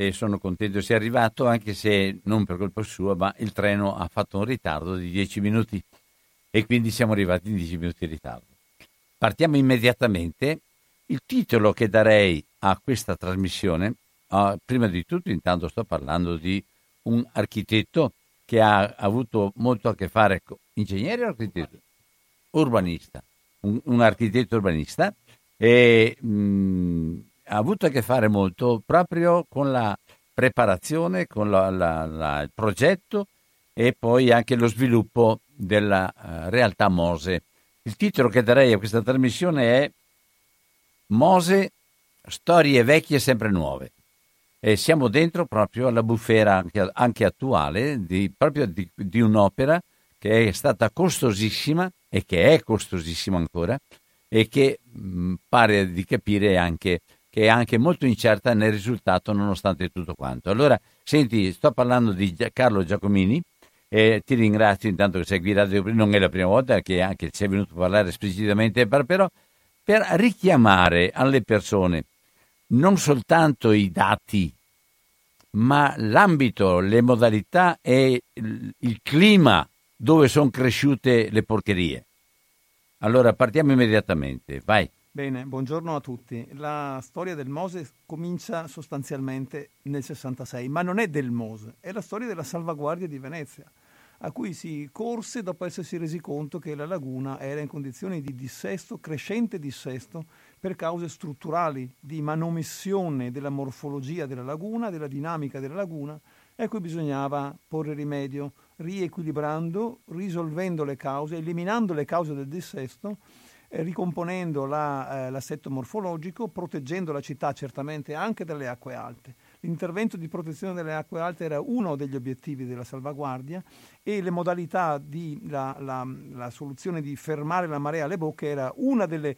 e sono contento sia arrivato, anche se non per colpa sua, ma il treno ha fatto un ritardo di 10 minuti e quindi siamo arrivati in 10 minuti di ritardo. Partiamo immediatamente. Il titolo che darei a questa trasmissione, uh, prima di tutto intanto sto parlando di un architetto che ha avuto molto a che fare con ingegnere o architetto? Urbanista, un, un architetto urbanista e mh, mm, ha avuto a che fare molto proprio con la preparazione, con la, la, la, il progetto e poi anche lo sviluppo della uh, realtà Mose. Il titolo che darei a questa trasmissione è Mose, storie vecchie sempre nuove. E siamo dentro proprio alla bufera anche, anche attuale di, proprio di, di un'opera che è stata costosissima e che è costosissima ancora e che mh, pare di capire anche che è anche molto incerta nel risultato nonostante tutto quanto. Allora, senti, sto parlando di Carlo Giacomini e ti ringrazio intanto che sei guidato, non è la prima volta che anche sei venuto a parlare esplicitamente, per, però per richiamare alle persone non soltanto i dati, ma l'ambito, le modalità e il clima dove sono cresciute le porcherie. Allora partiamo immediatamente, vai. Bene, buongiorno a tutti. La storia del Mose comincia sostanzialmente nel 66, ma non è del Mose, è la storia della salvaguardia di Venezia, a cui si corse dopo essersi resi conto che la laguna era in condizioni di dissesto, crescente dissesto, per cause strutturali di manomissione della morfologia della laguna, della dinamica della laguna, e a cui bisognava porre rimedio, riequilibrando, risolvendo le cause, eliminando le cause del dissesto ricomponendo la, eh, l'assetto morfologico, proteggendo la città certamente anche dalle acque alte. L'intervento di protezione delle acque alte era uno degli obiettivi della salvaguardia e le modalità di la, la, la soluzione di fermare la marea alle bocche era una delle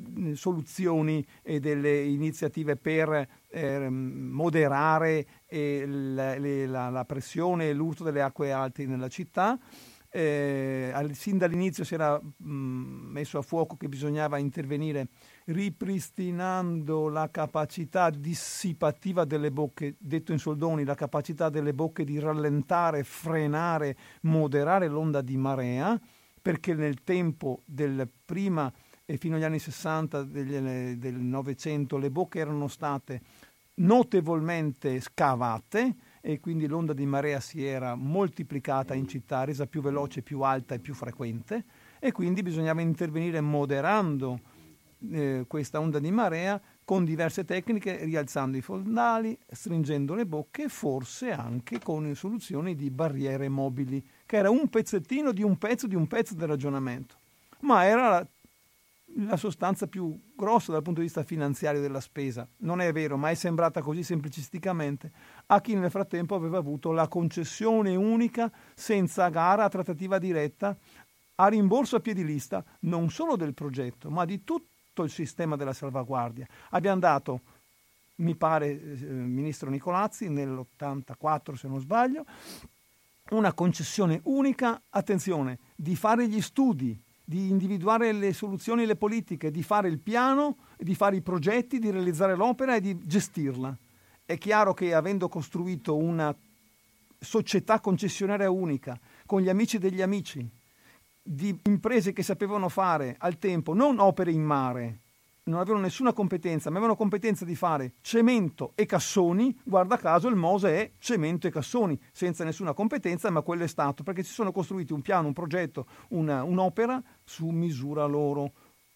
mm, soluzioni e delle iniziative per eh, moderare eh, la, la, pressione e l'urto delle acque alte nella città eh, sin dall'inizio si era mh, messo a fuoco che bisognava intervenire ripristinando la capacità dissipativa delle bocche, detto in soldoni, la capacità delle bocche di rallentare, frenare, moderare l'onda di marea, perché nel tempo del prima e fino agli anni 60 degli, del Novecento le bocche erano state notevolmente scavate, e quindi l'onda di marea si era moltiplicata in città, resa più veloce, più alta e più frequente e quindi bisognava intervenire moderando eh, questa onda di marea con diverse tecniche, rialzando i fondali, stringendo le bocche forse anche con soluzioni di barriere mobili, che era un pezzettino di un pezzo di un pezzo del ragionamento. Ma era la la sostanza più grossa dal punto di vista finanziario della spesa. Non è vero, ma è sembrata così semplicisticamente a chi nel frattempo aveva avuto la concessione unica senza gara a trattativa diretta a rimborso a piedi lista non solo del progetto, ma di tutto il sistema della salvaguardia. Abbiamo dato, mi pare, eh, ministro Nicolazzi nell'84 se non sbaglio, una concessione unica, attenzione, di fare gli studi, di individuare le soluzioni e le politiche, di fare il piano, di fare i progetti, di realizzare l'opera e di gestirla. È chiaro che avendo costruito una società concessionaria unica, con gli amici degli amici, di imprese che sapevano fare al tempo non opere in mare, non avevano nessuna competenza, ma avevano competenza di fare cemento e cassoni, guarda caso il Mose è cemento e cassoni, senza nessuna competenza, ma quello è stato, perché si sono costruiti un piano, un progetto, una, un'opera su misura loro,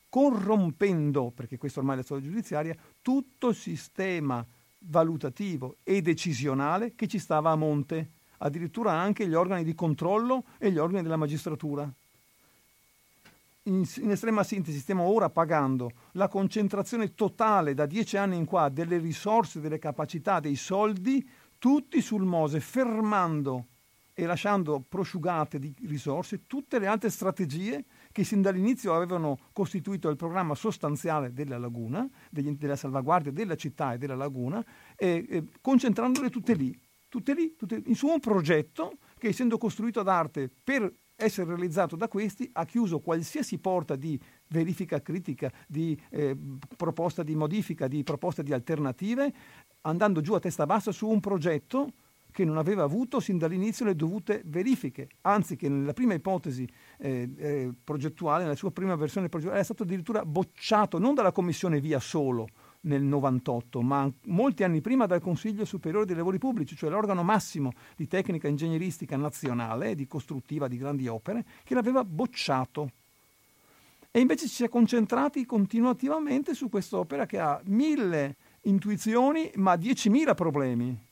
corrompendo, perché questo ormai è la storia giudiziaria, tutto il sistema valutativo e decisionale che ci stava a monte, addirittura anche gli organi di controllo e gli organi della magistratura in, in, estrema sintesi stiamo ora pagando la concentrazione totale da dieci anni in qua delle risorse, delle capacità, dei soldi, tutti sul Mose, fermando e lasciando prosciugate di risorse tutte le altre strategie che sin dall'inizio avevano costituito il programma sostanziale della laguna, degli, della salvaguardia della città e della laguna, e, e concentrandole tutte lì, tutte lì, tutte, su un progetto che essendo costruito ad arte per essere realizzato da questi ha chiuso qualsiasi porta di verifica critica, di eh, proposta di modifica, di proposta di alternative, andando giù a testa bassa su un progetto che non aveva avuto sin dall'inizio le dovute verifiche, anzi che nella prima ipotesi eh, eh, progettuale, nella sua prima versione progettuale, è stato addirittura bocciato non dalla Commissione via solo, nel 98, ma molti anni prima dal Consiglio Superiore dei Lavori Pubblici, cioè l'organo massimo di tecnica ingegneristica nazionale, di costruttiva di grandi opere, che l'aveva bocciato. E invece ci si è concentrati continuativamente su quest'opera che ha mille intuizioni, ma diecimila problemi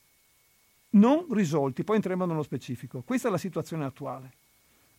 non risolti. Poi entreremo nello specifico. Questa è la situazione attuale.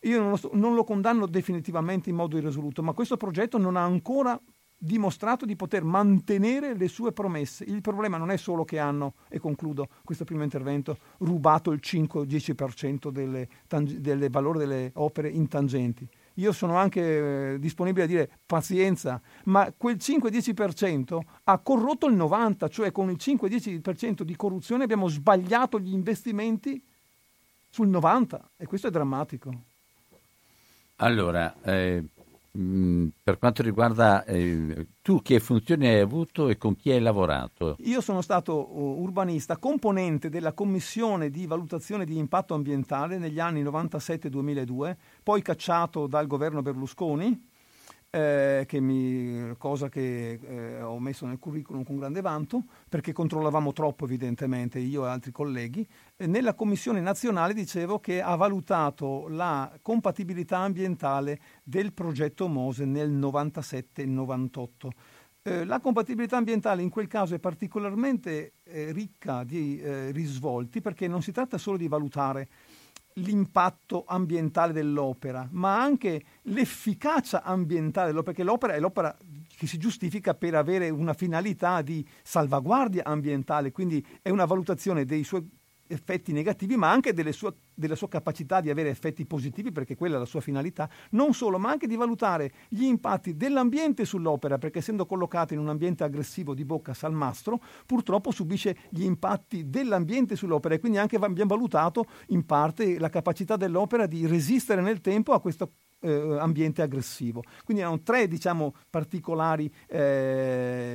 Io non lo, sto, non lo condanno definitivamente in modo irresoluto, ma questo progetto non ha ancora dimostrato di poter mantenere le sue promesse. Il problema non è solo che hanno, e concludo questo primo intervento, rubato il 5-10% delle, delle valore delle opere intangenti. Io sono anche eh, disponibile a dire pazienza, ma quel 5-10% ha corrotto il 90%, cioè con il 5-10% di corruzione abbiamo sbagliato gli investimenti sul 90% e questo è drammatico. Allora, eh, per quanto riguarda eh, tu che funzioni hai avuto e con chi hai lavorato? Io sono stato urbanista, componente della commissione di valutazione di impatto ambientale negli anni 97-2002, poi cacciato dal governo Berlusconi eh, che mi, cosa che eh, ho messo nel curriculum con grande vanto, perché controllavamo troppo evidentemente io e altri colleghi. E nella commissione nazionale dicevo che ha valutato la compatibilità ambientale del progetto Mose nel 97-98. Eh, la compatibilità ambientale in quel caso è particolarmente eh, ricca di eh, risvolti perché non si tratta solo di valutare l'impatto ambientale dell'opera, ma anche l'efficacia ambientale dell'opera, perché l'opera è l'opera che si giustifica per avere una finalità di salvaguardia ambientale, quindi è una valutazione dei suoi effetti negativi, ma anche sue, della sua capacità di avere effetti positivi, perché quella è la sua finalità, non solo, ma anche di valutare gli impatti dell'ambiente sull'opera, perché essendo collocato in un ambiente aggressivo di bocca salmastro, purtroppo subisce gli impatti dell'ambiente sull'opera. E quindi anche abbiamo valutato in parte la capacità dell'opera di resistere nel tempo a questo eh, ambiente aggressivo. Quindi erano tre diciamo, particolari eh,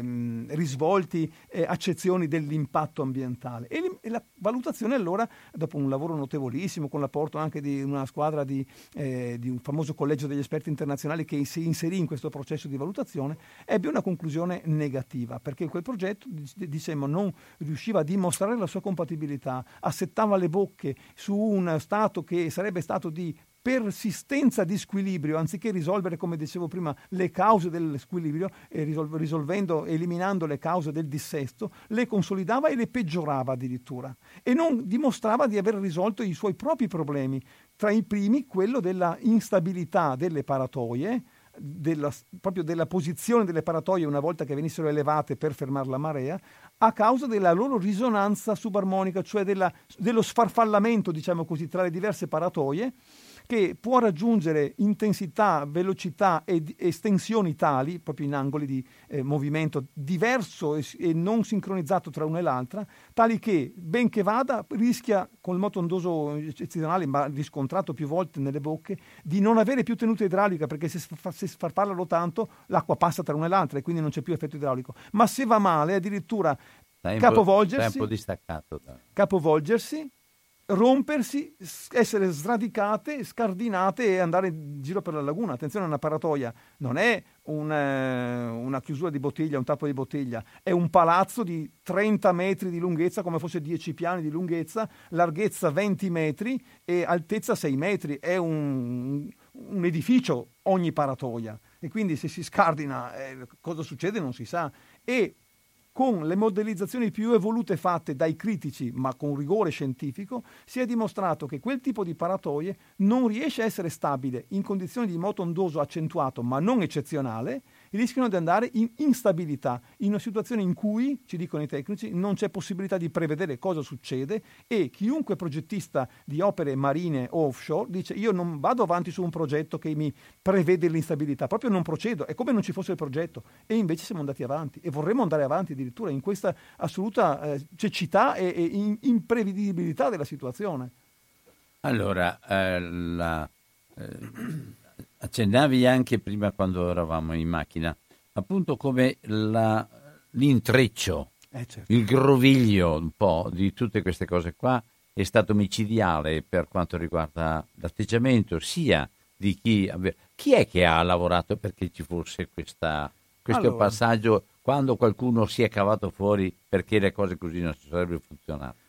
risvolti, eh, accezioni dell'impatto ambientale. E, e, la valutazione allora, dopo un lavoro notevolissimo, con l'apporto anche di una squadra di, eh, di un famoso collegio degli esperti internazionali che si inserì in questo processo di valutazione, ebbe una conclusione negativa, perché quel progetto, diciamo, non riusciva a dimostrare la sua compatibilità, assettava le bocche su un stato che sarebbe stato di persistenza di squilibrio, anziché risolvere, come dicevo prima, le cause dello squilibrio, e risolvendo, eliminando le cause del dissesto, le consolidava e le peggiorava addirittura. E non dimostrava di aver risolto i suoi propri problemi, tra i primi quello della instabilità delle paratoie, della, proprio della posizione delle paratoie una volta che venissero elevate per fermare la marea, a causa della loro risonanza subarmonica, cioè della, dello sfarfallamento, diciamo così, tra le diverse paratoie, che può raggiungere intensità, velocità ed estensioni tali, proprio in angoli di eh, movimento diverso e, e, non sincronizzato tra una e l'altra, tali che, benché vada, rischia con il moto ondoso eccezionale, ma riscontrato più volte nelle bocche, di non avere più tenuta idraulica, perché se, se sfarfallano tanto l'acqua passa tra una e l'altra e quindi non c'è più effetto idraulico. Ma se va male, addirittura tempo, capovolgersi, tempo distaccato, capovolgersi rompersi, essere sradicate, scardinate e andare in giro per la laguna. Attenzione, una paratoia non è una, una, chiusura di bottiglia, un tappo di bottiglia, è un palazzo di 30 metri di lunghezza, come fosse 10 piani di lunghezza, larghezza 20 metri e altezza 6 metri. È un, un edificio ogni paratoia. E quindi se si scardina eh, cosa succede non si sa. E con le modellizzazioni più evolute fatte dai critici, ma con rigore scientifico, si è dimostrato che quel tipo di paratoie non riesce a essere stabile in condizioni di moto ondoso accentuato, ma non eccezionale, rischiano di andare in instabilità, in una situazione in cui, ci dicono i tecnici, non c'è possibilità di prevedere cosa succede e chiunque progettista di opere marine o offshore dice io non vado avanti su un progetto che mi prevede l'instabilità, proprio non procedo, è come non ci fosse il progetto e invece siamo andati avanti e vorremmo andare avanti addirittura in questa assoluta eh, cecità e, e in, imprevedibilità della situazione. Allora, eh, la, eh accennavi anche prima quando eravamo in macchina, appunto come la, l'intreccio, eh certo. il groviglio un po' di tutte queste cose qua è stato micidiale per quanto riguarda l'atteggiamento sia di chi, chi è che ha lavorato perché ci fosse questa, questo allora. passaggio quando qualcuno si è cavato fuori perché le cose così non si sarebbero funzionate.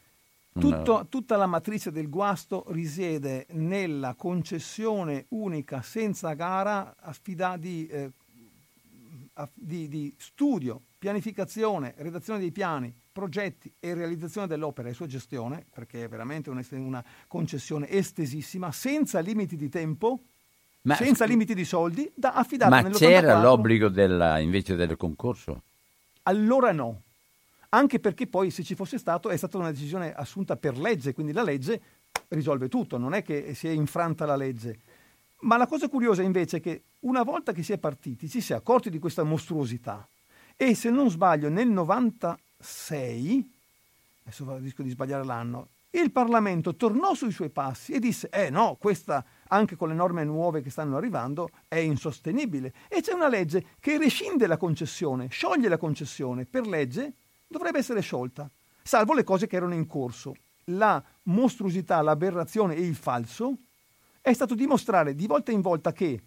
Tutto, tutta la matrice del guasto risiede nella concessione unica senza gara affida di, eh, di, di, studio, pianificazione, redazione dei piani, progetti e realizzazione dell'opera e sua gestione, perché è veramente una, una concessione estesissima, senza limiti di tempo, ma, senza limiti di soldi, da affidare Ma c'era l'obbligo della, invece del concorso? Allora no, anche perché poi se ci fosse stato è stata una decisione assunta per legge, quindi la legge risolve tutto, non è che si è infranta la legge. Ma la cosa curiosa invece è che una volta che si è partiti ci si è accorti di questa mostruosità e se non sbaglio nel 96, adesso rischio di sbagliare l'anno, il Parlamento tornò sui suoi passi e disse, eh no, questa anche con le norme nuove che stanno arrivando è insostenibile. E c'è una legge che rescinde la concessione, scioglie la concessione per legge dovrebbe essere sciolta, salvo le cose che erano in corso. La mostruosità, l'aberrazione e il falso è stato dimostrare di volta in volta che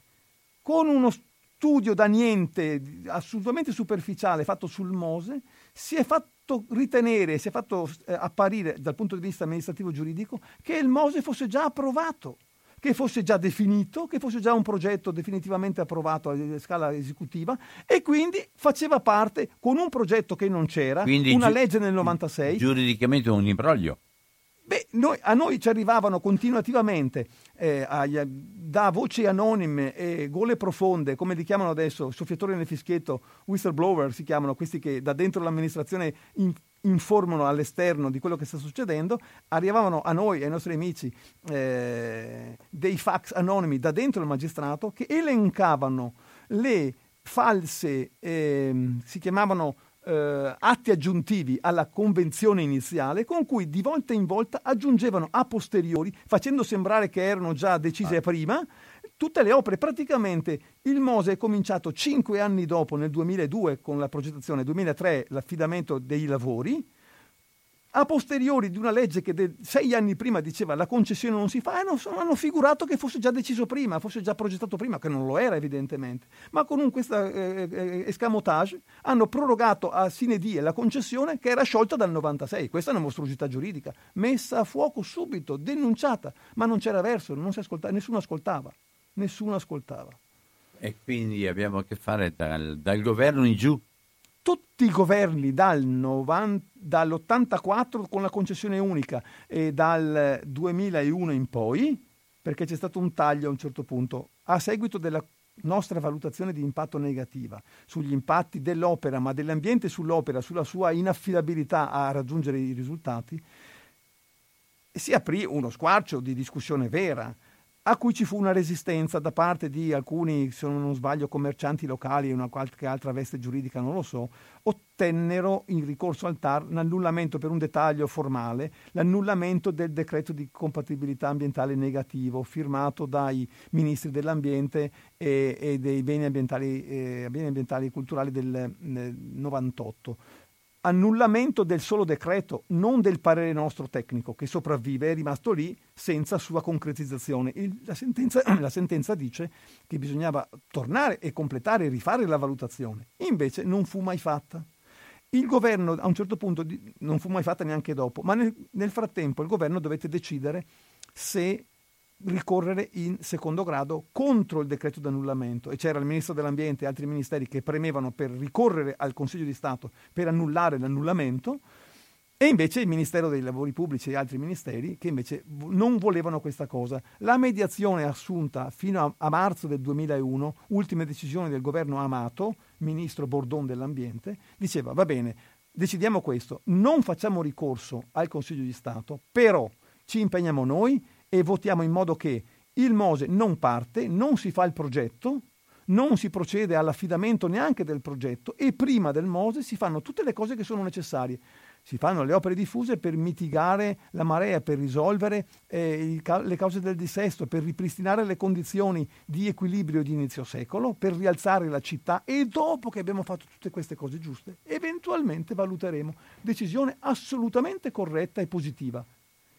con uno studio da niente, assolutamente superficiale, fatto sul Mose, si è fatto ritenere, si è fatto eh, apparire dal punto di vista amministrativo giuridico che il Mose fosse già approvato che fosse già definito, che fosse già un progetto definitivamente approvato a scala esecutiva e quindi faceva parte con un progetto che non c'era, quindi una gi- legge nel 96. Giuridicamente un imbroglio. Beh, noi, a noi ci arrivavano continuativamente eh, agli, da voci anonime e gole profonde, come li chiamano adesso, soffiatori nel fischietto, whistleblower si chiamano, questi che da dentro l'amministrazione in, informano all'esterno di quello che sta succedendo, arrivavano a noi, ai nostri amici, eh, dei fax anonimi da dentro il magistrato che elencavano le false, eh, si chiamavano eh, atti aggiuntivi alla convenzione iniziale con cui di volta in volta aggiungevano a posteriori, facendo sembrare che erano già decise ah. prima, tutte le opere. Praticamente il Mose è cominciato cinque anni dopo, nel 2002, con la progettazione, 2003 l'affidamento dei lavori, a posteriori di una legge che de- sei anni prima diceva la concessione non si fa, e non hanno figurato che fosse già deciso prima, fosse già progettato prima, che non lo era evidentemente. Ma con questo eh, eh, escamotage hanno prorogato a sine die la concessione che era sciolta dal 96. Questa è una mostruosità giuridica, messa a fuoco subito, denunciata, ma non c'era verso, ascolta- nessuno ascoltava, nessuno ascoltava. E quindi abbiamo a che fare dal, dal governo in giù tutti i governi dal 90, dall'84 con la concessione unica e dal 2001 in poi, perché c'è stato un taglio a un certo punto, a seguito della nostra valutazione di impatto negativa sugli impatti dell'opera, ma dell'ambiente sull'opera, sulla sua inaffidabilità a raggiungere i risultati, si aprì uno squarcio di discussione vera a cui ci fu una resistenza da parte di alcuni, se non sbaglio, commercianti locali e una qualche altra veste giuridica, non lo so, ottennero in ricorso al TAR l'annullamento per un dettaglio formale, l'annullamento del decreto di compatibilità ambientale negativo firmato dai ministri dell'ambiente e, e dei beni ambientali, eh, beni ambientali, e culturali del, del 98 annullamento del solo decreto, non del parere nostro tecnico, che sopravvive, è rimasto lì senza sua concretizzazione. Il, la, sentenza, la, sentenza, dice che bisognava tornare e completare e rifare la valutazione. Invece non fu mai fatta. Il governo a un certo punto non fu mai fatta neanche dopo, ma nel, nel frattempo il governo dovette decidere se ricorrere in secondo grado contro il decreto di annullamento e c'era il ministro dell'ambiente e altri ministeri che premevano per ricorrere al Consiglio di Stato per annullare l'annullamento e invece il Ministero dei Lavori Pubblici e altri ministeri che invece non volevano questa cosa. La mediazione assunta fino a, a marzo del 2001, ultime decisioni del governo Amato, ministro Bordon dell'ambiente, diceva va bene, decidiamo questo, non facciamo ricorso al Consiglio di Stato, però ci impegniamo noi e votiamo in modo che il Mose non parte, non si fa il progetto, non si procede all'affidamento neanche del progetto e prima del Mose si fanno tutte le cose che sono necessarie. Si fanno le opere diffuse per mitigare la marea, per risolvere eh, le cause del dissesto, per ripristinare le condizioni di equilibrio di inizio secolo, per rialzare la città e dopo che abbiamo fatto tutte queste cose giuste, eventualmente valuteremo decisione assolutamente corretta e positiva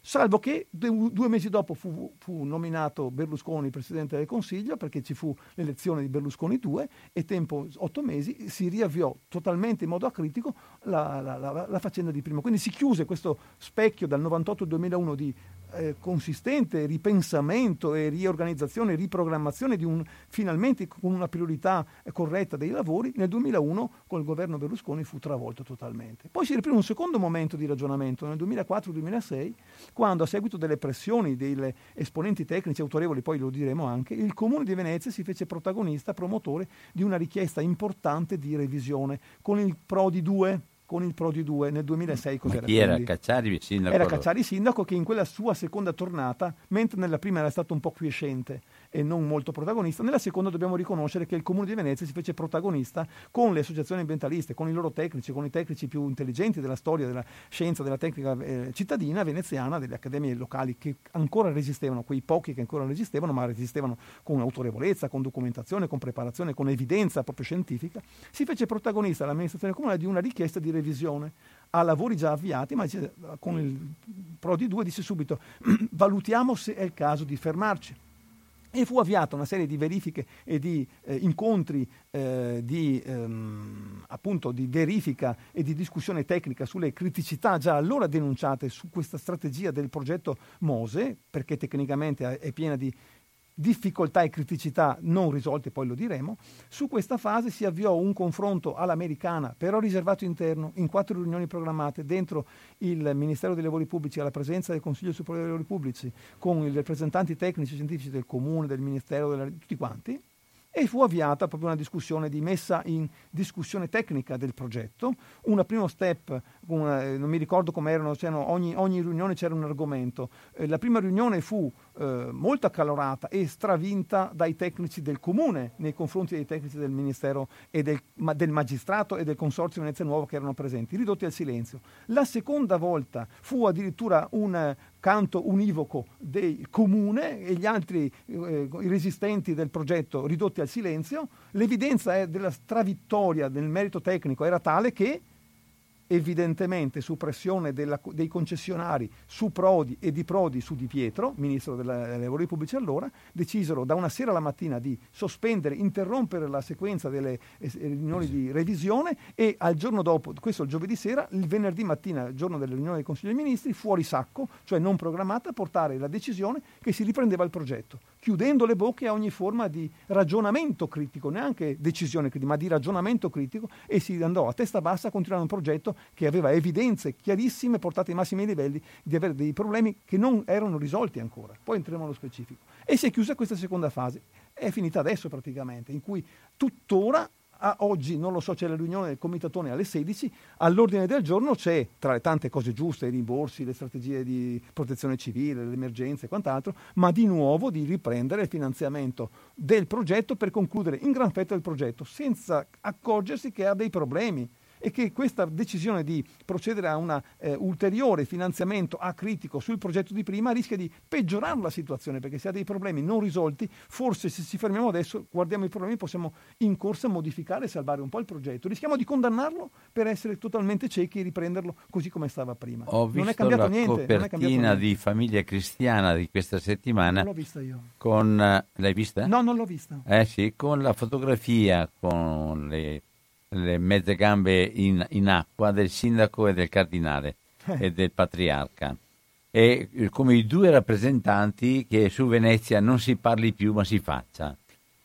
salvo che due mesi dopo fu, fu, nominato Berlusconi presidente del Consiglio perché ci fu l'elezione di Berlusconi 2 e tempo otto mesi si riavviò totalmente in modo acritico la, la, la, la faccenda di prima. Quindi si chiuse questo specchio dal 98 al 2001 di eh, consistente ripensamento e riorganizzazione riprogrammazione di un, finalmente con una priorità corretta dei lavori, nel 2001 col governo Berlusconi fu travolto totalmente. Poi si riprende un secondo momento di ragionamento nel 2004-2006, quando a seguito delle pressioni degli esponenti tecnici autorevoli, poi lo diremo anche, il Comune di Venezia si fece protagonista, promotore di una richiesta importante di revisione con il Prodi 2 con il Prodi 2 nel 2006. Ma chi era Cacciari sindaco? Era Cacciari sindaco che in quella sua seconda tornata, mentre nella prima era stato un po' quiescente e non molto protagonista, nella seconda dobbiamo riconoscere che il Comune di Venezia si fece protagonista con le associazioni ambientaliste, con i loro tecnici, con i tecnici più intelligenti della storia, della scienza, della tecnica eh, cittadina veneziana, delle accademie locali che ancora resistevano, quei pochi che ancora resistevano, ma resistevano con autorevolezza, con documentazione, con preparazione, con evidenza proprio scientifica, si fece protagonista l'amministrazione comunale di una richiesta di revisione a lavori già avviati, ma con il Prodi 2 disse subito valutiamo se è il caso di fermarci. E fu avviata una serie di verifiche e di eh, incontri eh, di, ehm, appunto, di verifica e di discussione tecnica sulle criticità già allora denunciate su questa strategia del progetto Mose, perché tecnicamente è piena di difficoltà e criticità non risolte, poi lo diremo, su questa fase si avviò un confronto all'americana, però riservato interno, in quattro riunioni programmate dentro il Ministero dei Lavori Pubblici, alla presenza del Consiglio Superiore dei Lavori Pubblici, con i rappresentanti tecnici e scientifici del Comune, del Ministero, della, tutti quanti, e fu avviata proprio una discussione di messa in discussione tecnica del progetto. Un primo step, una, non mi ricordo come erano, ogni, ogni, riunione c'era un argomento. Eh, la prima riunione fu eh, molto accalorata e stravinta dai tecnici del comune nei confronti dei tecnici del Ministero e del, ma, del magistrato e del Consorzio Venezia Nuova che erano presenti, ridotti al silenzio. La seconda volta fu addirittura un canto univoco del comune e gli altri eh, resistenti del progetto ridotti al silenzio. L'evidenza della stravittoria nel merito tecnico era tale che evidentemente su pressione della, dei concessionari su Prodi e di Prodi su Di Pietro, ministro dei lavori pubblici allora, decisero da una sera alla mattina di sospendere, interrompere la sequenza delle eh, riunioni di revisione e al giorno dopo, questo il giovedì sera, il venerdì mattina, il giorno della riunione del Consiglio dei Ministri, fuori sacco, cioè non programmata, portare la decisione che si riprendeva il progetto, chiudendo le bocche a ogni forma di ragionamento critico, neanche decisione critica, ma di ragionamento critico e si andò a testa bassa a continuare un progetto che aveva evidenze chiarissime portate ai massimi livelli di avere dei problemi che non erano risolti ancora. Poi entriamo nello specifico. E si è chiusa questa seconda fase. È finita adesso praticamente, in cui tuttora a oggi, non lo so, c'è la riunione del comitatone alle 16, all'ordine del giorno c'è, tra le tante cose giuste, i rimborsi, le strategie di protezione civile, le emergenze e quant'altro, ma di nuovo di riprendere il finanziamento del progetto per concludere in gran fetta il progetto, senza accorgersi che ha dei problemi e che questa decisione di procedere a un eh, ulteriore finanziamento acritico sul progetto di prima rischia di peggiorare la situazione perché se ha dei problemi non risolti, forse se ci fermiamo adesso, guardiamo i problemi, possiamo in corsa modificare e salvare un po' il progetto. Rischiamo di condannarlo per essere totalmente ciechi e riprenderlo così come stava prima. Ho non visto è cambiato la niente. è copertina niente. di Famiglia Cristiana di questa settimana Non l'ho vista io. con... eh, L'hai vista? No, non l'ho vista. Eh sì, con la fotografia con le, le mezze gambe in, in acqua del sindaco e del cardinale Eh. e del patriarca. E eh, come i due rappresentanti che su Venezia non si parli più ma si faccia.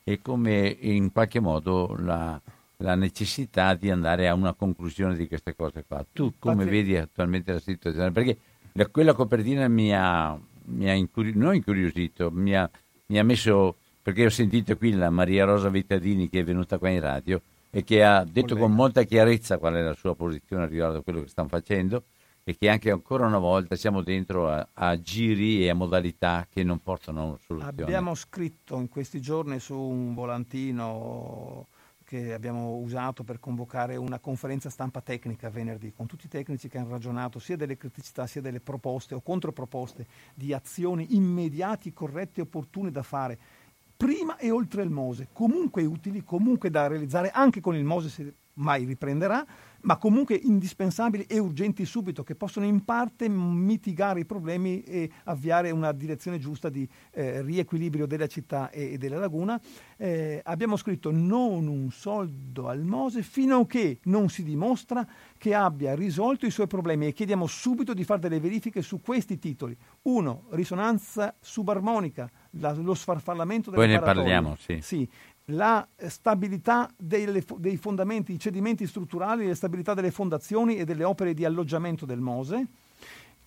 E come in qualche modo la, la necessità di andare a una conclusione di queste cose qua. Tu come Patri- vedi attualmente la situazione? Perché la- quella copertina mi ha, mi ha incuri- non incuriosito, mi ha, mi ha messo, perché ho sentito qui la Maria Rosa Vittadini che è venuta qua in radio e che ha detto con molta chiarezza qual è la sua posizione riguardo a quello che stanno facendo e che anche ancora una volta siamo dentro a, a giri e a modalità che non portano a una soluzione. Abbiamo scritto in questi giorni su un volantino che abbiamo usato per convocare una conferenza stampa tecnica venerdì con tutti i tecnici che hanno ragionato sia delle criticità sia delle proposte o controproposte di azioni immediati, corrette e opportune da fare prima e oltre il Mose, comunque utili, comunque da realizzare anche con il Mose se mai riprenderà, ma comunque indispensabili e urgenti subito, che possono in parte mitigare i problemi e avviare una direzione giusta di eh, riequilibrio della città e, e della laguna. Eh, abbiamo scritto non un soldo al Mose fino a che non si dimostra che abbia risolto i suoi problemi e chiediamo subito di fare delle verifiche su questi titoli. Uno, risonanza subarmonica, la- lo sfarfallamento delle Poi ne parliamo, sì. Sì, la stabilità fo- dei fondamenti, i cedimenti strutturali, la stabilità delle fondazioni e delle opere di alloggiamento del Mose,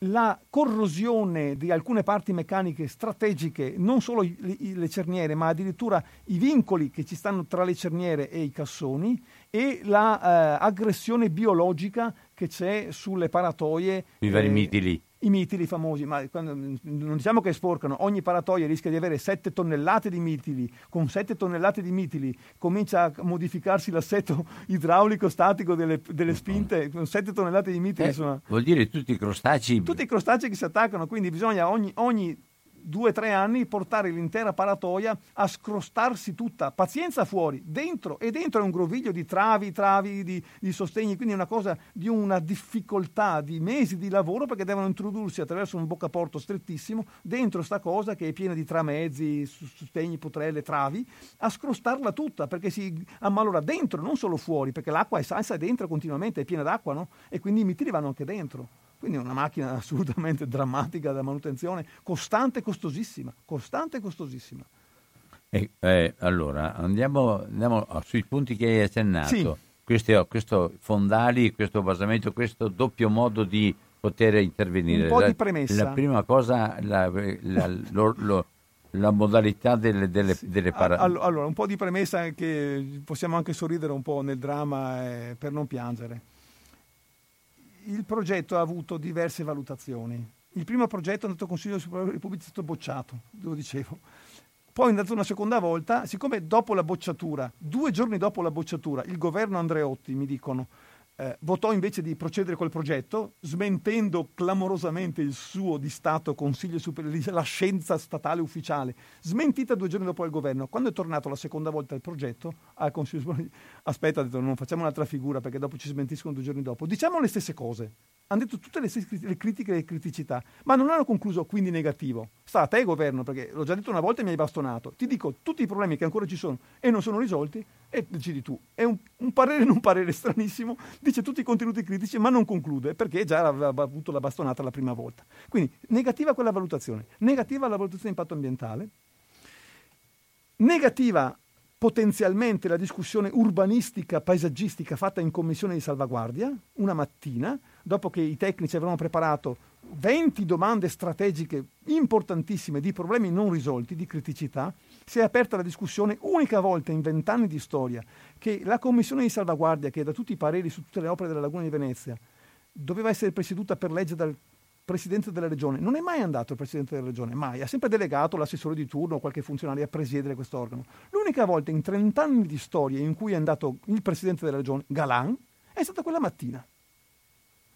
la corrosione di alcune parti meccaniche strategiche, non solo i- le cerniere, ma addirittura i vincoli che ci stanno tra le cerniere e i cassoni e la eh, biologica che c'è sulle paratoie. I vari eh, mitili. I mitili famosi, ma quando- non diciamo che sporcano, ogni paratoia rischia di avere 7 tonnellate di mitili, con 7 tonnellate di mitili comincia a modificarsi l'assetto idraulico statico delle, delle spinte, con 7 tonnellate di mitili, Eh, insomma, vuol dire tutti i crostacei tutti i crostacei che si attaccano, quindi bisogna ogni, ogni due o tre anni portare l'intera paratoia a scrostarsi tutta, pazienza fuori, dentro e dentro è un groviglio di travi, travi, di, di sostegni, quindi è una cosa di una difficoltà di mesi di lavoro perché devono introdursi attraverso un boccaporto strettissimo dentro sta cosa che è piena di tramezzi, sostegni, potrelle, travi, a scrostarla tutta perché si ammalora dentro, non solo fuori, perché l'acqua è salsa dentro continuamente, è piena d'acqua, no? E quindi i mitili vanno anche dentro. Quindi è una macchina assolutamente drammatica da manutenzione, costante e costosissima, costante e costosissima. Eh, eh, allora, andiamo, andiamo a- sui punti che hai accennato. Sì. Questi, questo fondali, questo basamento, questo doppio modo di poter intervenire. Un po' la, di premessa. La prima cosa, la, la- lo- lo- la modalità delle, delle, delle para- All- Allora, un po' di premessa che possiamo anche sorridere un po' nel dramma eh, per non piangere. Il progetto ha avuto diverse valutazioni. Il primo progetto è andato al Consiglio Superiore della Repubblica, è stato bocciato, lo dicevo. Poi è andato una seconda volta, siccome dopo la bocciatura, due giorni dopo la bocciatura, il governo Andreotti, mi dicono, eh, votò invece di procedere col progetto, smentendo clamorosamente il suo di Stato Consiglio Superiore, la scienza statale ufficiale, smentita due giorni dopo al governo. Quando è tornato la seconda volta il progetto al Consiglio Superiore, aspetta, ha detto non facciamo un'altra figura perché dopo ci smentiscono due giorni dopo. Diciamo le stesse cose. Hanno detto tutte le, stesse le critiche e le criticità, ma non hanno concluso quindi negativo. Sta a te governo, perché l'ho già detto una volta e mi hai bastonato. Ti dico tutti i problemi che ancora ci sono e non sono risolti e decidi tu. È un, un parere non parere stranissimo, dice tutti i contenuti critici ma non conclude perché già aveva avuto la bastonata la prima volta. Quindi negativa quella valutazione, negativa la valutazione di impatto ambientale, negativa potenzialmente la discussione urbanistica, paesaggistica fatta in commissione di salvaguardia una mattina, dopo che i tecnici avevano preparato 20 domande strategiche importantissime di problemi non risolti, di criticità, si è aperta la discussione, unica volta in vent'anni di storia, che la commissione di salvaguardia, che dà tutti i pareri su tutte le opere della Laguna di Venezia, doveva essere presieduta per legge dal presidente della regione. Non è mai andato il presidente della regione, mai. Ha sempre delegato l'assessore di turno o qualche funzionario a presiedere questo organo. L'unica volta in 30 anni di storia in cui è andato il presidente della regione, Galan, è stata quella mattina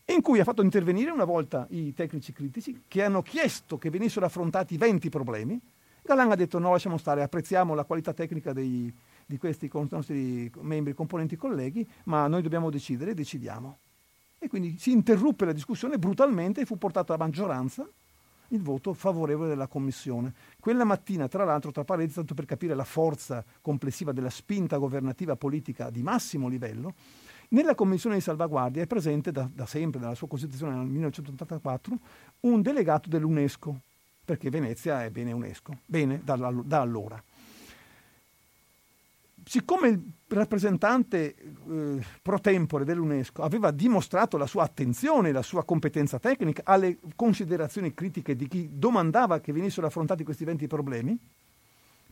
in cui ha fatto intervenire una volta i tecnici critici che hanno chiesto che venissero affrontati 20 problemi. Galan ha detto no, lasciamo stare, apprezziamo la qualità tecnica dei, di questi nostri membri, componenti, colleghi, ma noi dobbiamo decidere e decidiamo. E quindi si interruppe la discussione brutalmente e fu portato a maggioranza il voto favorevole della Commissione. Quella mattina, tra l'altro, tra parentesi, tanto per capire la forza complessiva della spinta governativa politica di massimo livello, nella Commissione di salvaguardia è presente da, da sempre, dalla sua costituzione nel 1984, un delegato dell'UNESCO, perché Venezia è bene UNESCO, bene da, da allora. Siccome il rappresentante eh, pro tempore dell'UNESCO aveva dimostrato la sua attenzione, la sua competenza tecnica alle considerazioni critiche di chi domandava che venissero affrontati questi 20 problemi,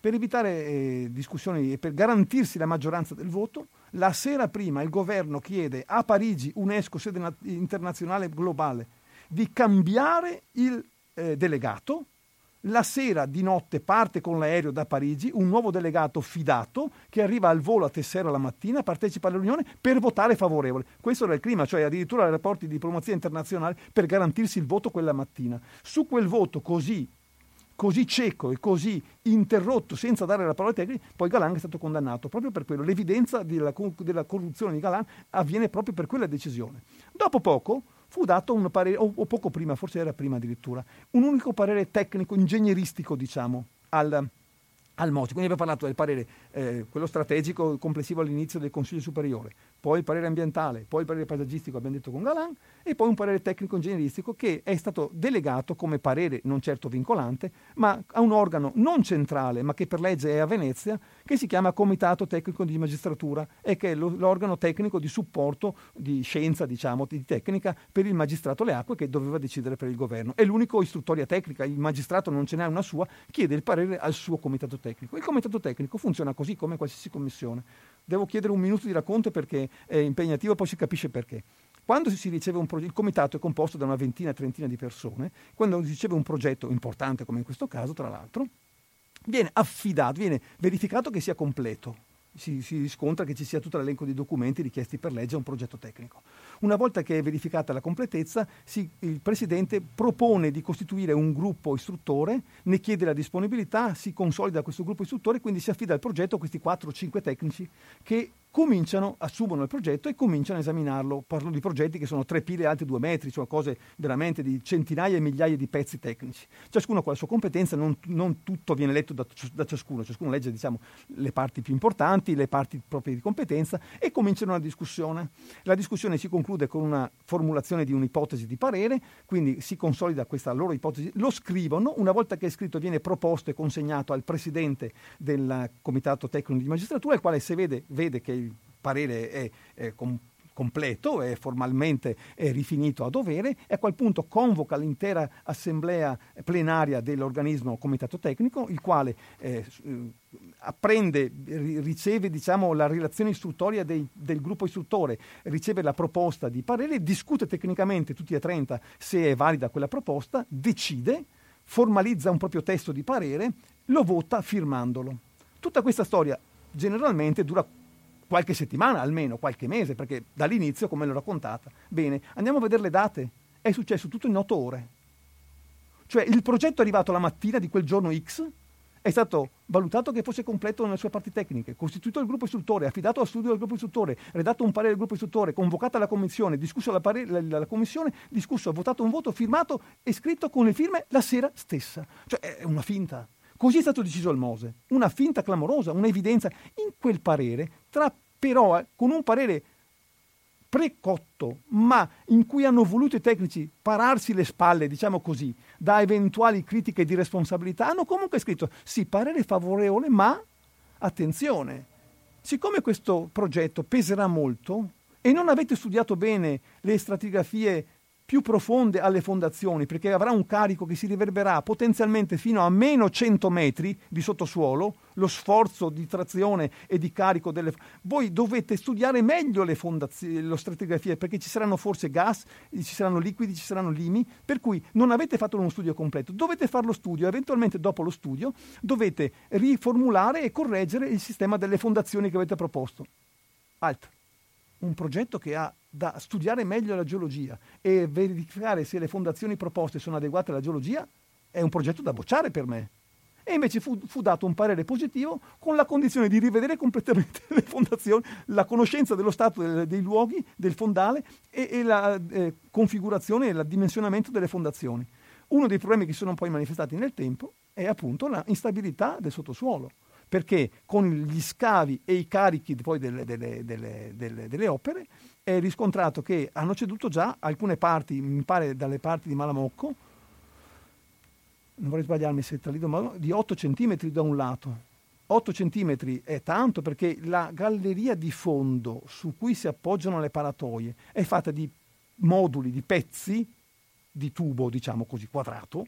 per evitare eh, discussioni e per garantirsi la maggioranza del voto, la sera prima il governo chiede a Parigi, UNESCO, sede internazionale globale, di cambiare il eh, delegato. La sera di notte parte con l'aereo da Parigi un nuovo delegato fidato che arriva al volo a Tessera la mattina, partecipa alla riunione per votare favorevole. Questo era il clima, cioè addirittura rapporti di diplomazia internazionale per garantirsi il voto quella mattina. Su quel voto così così cieco e così interrotto senza dare la parola tecnica, poi Galan è stato condannato proprio per quello. L'evidenza della, della corruzione di Galan avviene proprio per quella decisione. Dopo poco fu dato un parere, o, o poco prima, forse era prima addirittura, un unico parere tecnico, ingegneristico, diciamo, al, al MOTI. Quindi abbiamo parlato del parere, eh, quello strategico complessivo all'inizio del Consiglio Superiore, poi il parere ambientale, poi il parere paesaggistico, abbiamo detto con Galan, e poi un parere tecnico ingegneristico che è stato delegato come parere non certo vincolante, ma a un organo non centrale, ma che per legge è a Venezia, che si chiama Comitato Tecnico di Magistratura e che è l'organo tecnico di supporto di scienza, diciamo, di tecnica per il magistrato Le Acque che doveva decidere per il governo. È l'unico istruttoria tecnica, il magistrato non ce n'è una sua, chiede il parere al suo comitato tecnico. Il comitato tecnico funziona così come qualsiasi commissione. Devo chiedere un minuto di racconto perché è impegnativo e poi si capisce perché. Quando si riceve un progetto, il comitato è composto da una ventina, trentina di persone, quando si riceve un progetto importante come in questo caso, tra l'altro, viene affidato, viene verificato che sia completo, si, si, riscontra che ci sia tutto l'elenco di documenti richiesti per legge a un progetto tecnico. Una volta che è verificata la completezza, si, il Presidente propone di costituire un gruppo istruttore, ne chiede la disponibilità, si consolida questo gruppo istruttore e quindi si affida il progetto a questi 4 o 5 tecnici che cominciano, assumono il progetto e cominciano a esaminarlo. Parlo di progetti che sono tre pile alte due metri, cioè cose veramente di centinaia e migliaia di pezzi tecnici. Ciascuno con la sua competenza, non, non tutto viene letto da, da, ciascuno, ciascuno legge diciamo, le parti più importanti, le parti proprie di competenza e cominciano una discussione. La discussione si conclude con una formulazione di un'ipotesi di parere, quindi si consolida questa loro ipotesi, lo scrivono, una volta che è scritto viene proposto e consegnato al Presidente del Comitato Tecnico di Magistratura, il quale se vede, vede che il parere è, è com- completo, è formalmente è rifinito a dovere e a quel punto convoca l'intera assemblea plenaria dell'organismo comitato tecnico, il quale eh, apprende, riceve diciamo, la relazione istruttoria dei, del gruppo istruttore, riceve la proposta di parere, discute tecnicamente tutti e 30 se è valida quella proposta, decide, formalizza un proprio testo di parere, lo vota firmandolo. Tutta questa storia generalmente dura qualche settimana almeno, qualche mese, perché dall'inizio come l'ho raccontata. Bene, andiamo a vedere le date. È successo tutto in otto ore. Cioè il progetto è arrivato la mattina di quel giorno X, è stato valutato che fosse completo nelle sue parti tecniche, costituito il gruppo istruttore, affidato al studio del gruppo istruttore, redatto un parere del gruppo istruttore, convocata la commissione, discusso la, pare- la, la, commissione, discusso, votato un voto, firmato e scritto con le firme la sera stessa. Cioè è una finta. Così è stato deciso al Mose, una finta clamorosa, un'evidenza. In quel parere, tra, però, eh, con un parere precotto, ma in cui hanno voluto i tecnici pararsi le spalle, diciamo così, da eventuali critiche di responsabilità, hanno comunque scritto sì, parere favorevole, ma attenzione, siccome questo progetto peserà molto e non avete studiato bene le stratigrafie più profonde alle fondazioni, perché avrà un carico che si riverberà potenzialmente fino a meno 100 metri di sottosuolo, lo sforzo di trazione e di carico delle... Voi dovete studiare meglio le, fondazioni, le stratigrafie, perché ci saranno forse gas, ci saranno liquidi, ci saranno limi, per cui non avete fatto uno studio completo. Dovete fare lo studio, eventualmente dopo lo studio dovete riformulare e correggere il sistema delle fondazioni che avete proposto. Alt. Un progetto che ha da studiare meglio la geologia e verificare se le fondazioni proposte sono adeguate alla geologia è un progetto da bocciare per me. E invece fu, fu, dato un parere positivo con la condizione di rivedere completamente le fondazioni, la conoscenza dello stato dei, dei luoghi, del fondale e, e la eh, configurazione e il dimensionamento delle fondazioni. Uno dei problemi che sono poi manifestati nel tempo è appunto l'instabilità del sottosuolo perché con gli scavi e i carichi delle, delle, delle, delle opere è riscontrato che hanno ceduto già alcune parti, mi pare dalle parti di Malamocco, non vorrei sbagliarmi se talido, di 8 cm da un lato. 8 cm è tanto perché la galleria di fondo su cui si appoggiano le paratoie è fatta di moduli, di pezzi di tubo, diciamo così, quadrato,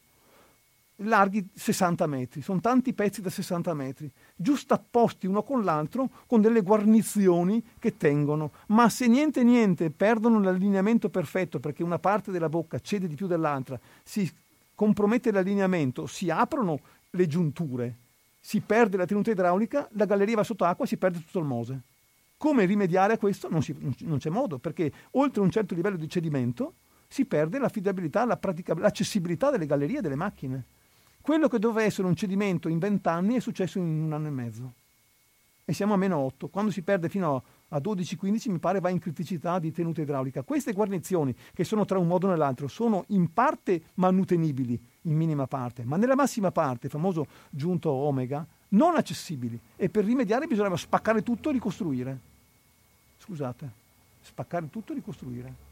larghi 60 metri, sono tanti pezzi da 60 metri, giusto apposti uno con l'altro con delle guarnizioni che tengono, ma se niente niente perdono l'allineamento perfetto perché una parte della bocca cede di più dell'altra, si compromette l'allineamento, si aprono le giunture, si perde la tenuta idraulica, la galleria va sotto acqua e si perde tutto il mose. Come rimediare a questo? Non, si, non c'è modo, perché oltre un certo livello di cedimento si perde l'affidabilità, la l'accessibilità delle gallerie e delle macchine. Quello che doveva essere un cedimento in vent'anni è successo in un anno e mezzo. E siamo a meno 8. Quando si perde fino a 12-15 mi pare va in criticità di tenuta idraulica. Queste guarnizioni, che sono tra un modo e l'altro, sono in parte manutenibili, in minima parte, ma nella massima parte, famoso giunto omega, non accessibili. E per rimediare bisognava spaccare tutto e ricostruire. Scusate, spaccare tutto e ricostruire.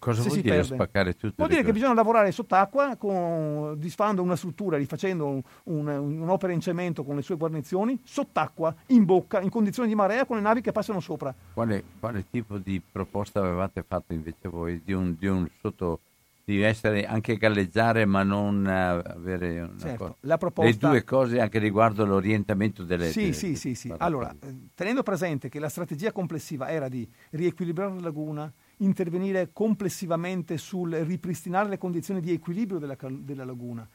Cosa vuol dire perde. spaccare tutto? Vuol dire che bisogna lavorare sott'acqua con, disfando una struttura, rifacendo un, un, un'opera in cemento con le sue guarnizioni, sott'acqua, in bocca, in condizioni di marea, con le navi che passano sopra. Quale, quale tipo di proposta avevate fatto invece voi? Di un, di un sotto di essere anche galleggiare ma non avere una certo, cosa. La proposta... le due cose anche riguardo l'orientamento delle sì sì sì, sì. allora tenendo presente che la strategia complessiva era di riequilibrare la laguna intervenire complessivamente sul ripristinare le condizioni di equilibrio della, della laguna,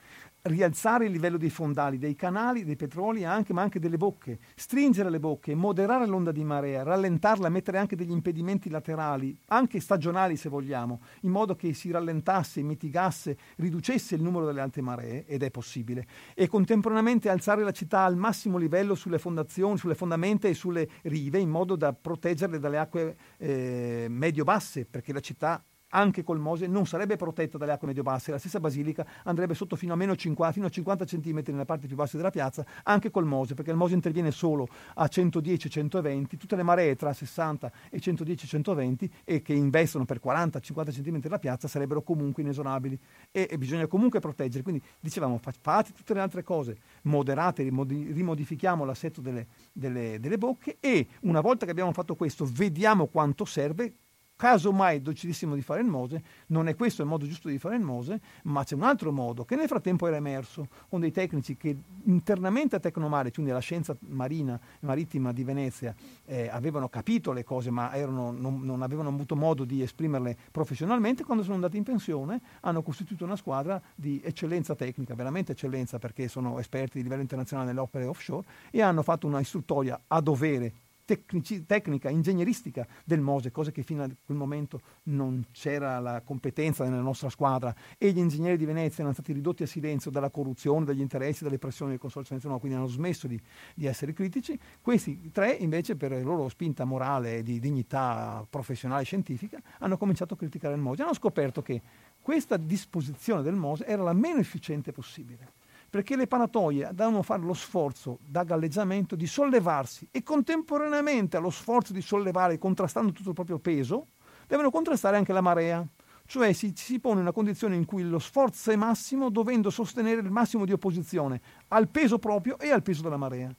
rialzare il livello dei fondali, dei canali, dei petroli, anche, ma anche delle bocche, stringere le bocche, moderare l'onda di marea, rallentarla, mettere anche degli impedimenti laterali, anche stagionali se vogliamo, in modo che si rallentasse, mitigasse, riducesse il numero delle alte maree, ed è possibile, e contemporaneamente alzare la città al massimo livello sulle fondazioni, sulle fondamenta e sulle rive, in modo da proteggerle dalle acque eh, medio-basse, perché la città anche col Mose non sarebbe protetta dalle acque medio-basse, la stessa basilica andrebbe sotto fino a meno 50, fino a 50 cm nelle parti più basse della piazza, anche col Mose, perché il Mose interviene solo a 110-120, tutte le maree tra 60 e 110-120 e che investono per 40-50 cm la piazza sarebbero comunque inesorabili e, e, bisogna comunque proteggere. Quindi dicevamo fate tutte le altre cose, moderate, rimodifichiamo l'assetto delle, delle, delle bocche e una volta che abbiamo fatto questo vediamo quanto serve Caso mai decidessimo di fare il Mose, non è questo il modo giusto di fare il Mose, ma c'è un altro modo che nel frattempo era emerso con dei tecnici che internamente a Tecnomare, quindi la scienza marina, marittima di Venezia, eh, avevano capito le cose ma erano, non, non, avevano avuto modo di esprimerle professionalmente, quando sono andati in pensione hanno costituito una squadra di eccellenza tecnica, veramente eccellenza perché sono esperti di livello internazionale nelle opere offshore e hanno fatto una istruttoria a dovere tecnici, tecnica, ingegneristica del Mose, cosa che fino a quel momento non c'era la competenza nella nostra squadra e gli ingegneri di Venezia erano stati ridotti a silenzio dalla corruzione, dagli interessi, dalle pressioni del Consorzio nazionale, quindi hanno smesso di, di, essere critici. Questi tre invece per la loro spinta morale e di dignità professionale e scientifica hanno cominciato a criticare il Mose. Hanno scoperto che questa disposizione del Mose era la meno efficiente possibile perché le panatoie devono fare lo sforzo da galleggiamento di sollevarsi e contemporaneamente allo sforzo di sollevare contrastando tutto il proprio peso, devono contrastare anche la marea. Cioè si, si pone una condizione in cui lo sforzo è massimo dovendo sostenere il massimo di opposizione al peso proprio e al peso della marea.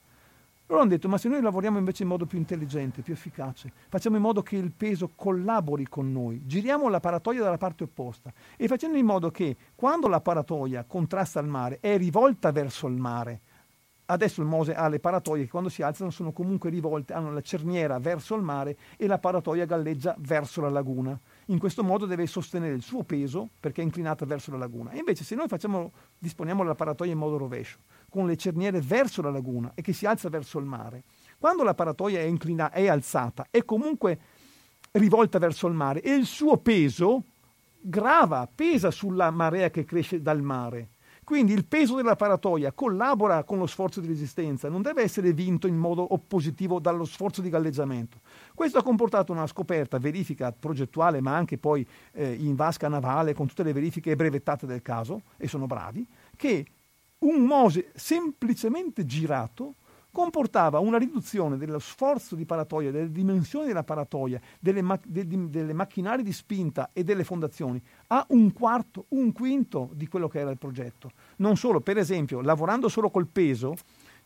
Loro hanno detto, ma se noi lavoriamo invece in modo più intelligente, più efficace, facciamo in modo che il peso collabori con noi, giriamo la paratoia dalla parte opposta e facendo in modo che quando la paratoia contrasta il mare è rivolta verso il mare, adesso il Mose ha le paratoie che quando si alzano sono comunque rivolte, hanno la cerniera verso il mare e la paratoia galleggia verso la laguna. In questo modo deve sostenere il suo peso perché è inclinata verso la laguna. E invece se noi facciamo, disponiamo la paratoia in modo rovescio, con le cerniere verso la laguna e che si alza verso il mare. Quando la paratoia è, inclina- è alzata, è comunque rivolta verso il mare e il suo peso grava, pesa sulla marea che cresce dal mare. Quindi il peso della paratoia collabora con lo sforzo di resistenza, non deve essere vinto in modo oppositivo dallo sforzo di galleggiamento. Questo ha comportato una scoperta, verifica progettuale, ma anche poi eh, in vasca navale, con tutte le verifiche brevettate del caso, e sono bravi, che un Mose semplicemente girato comportava una riduzione dello sforzo di paratoia, delle dimensioni della paratoia, delle, ma- de- delle macchinari di spinta e delle fondazioni a un quarto, un quinto di quello che era il progetto. Non solo, per esempio, lavorando solo col peso,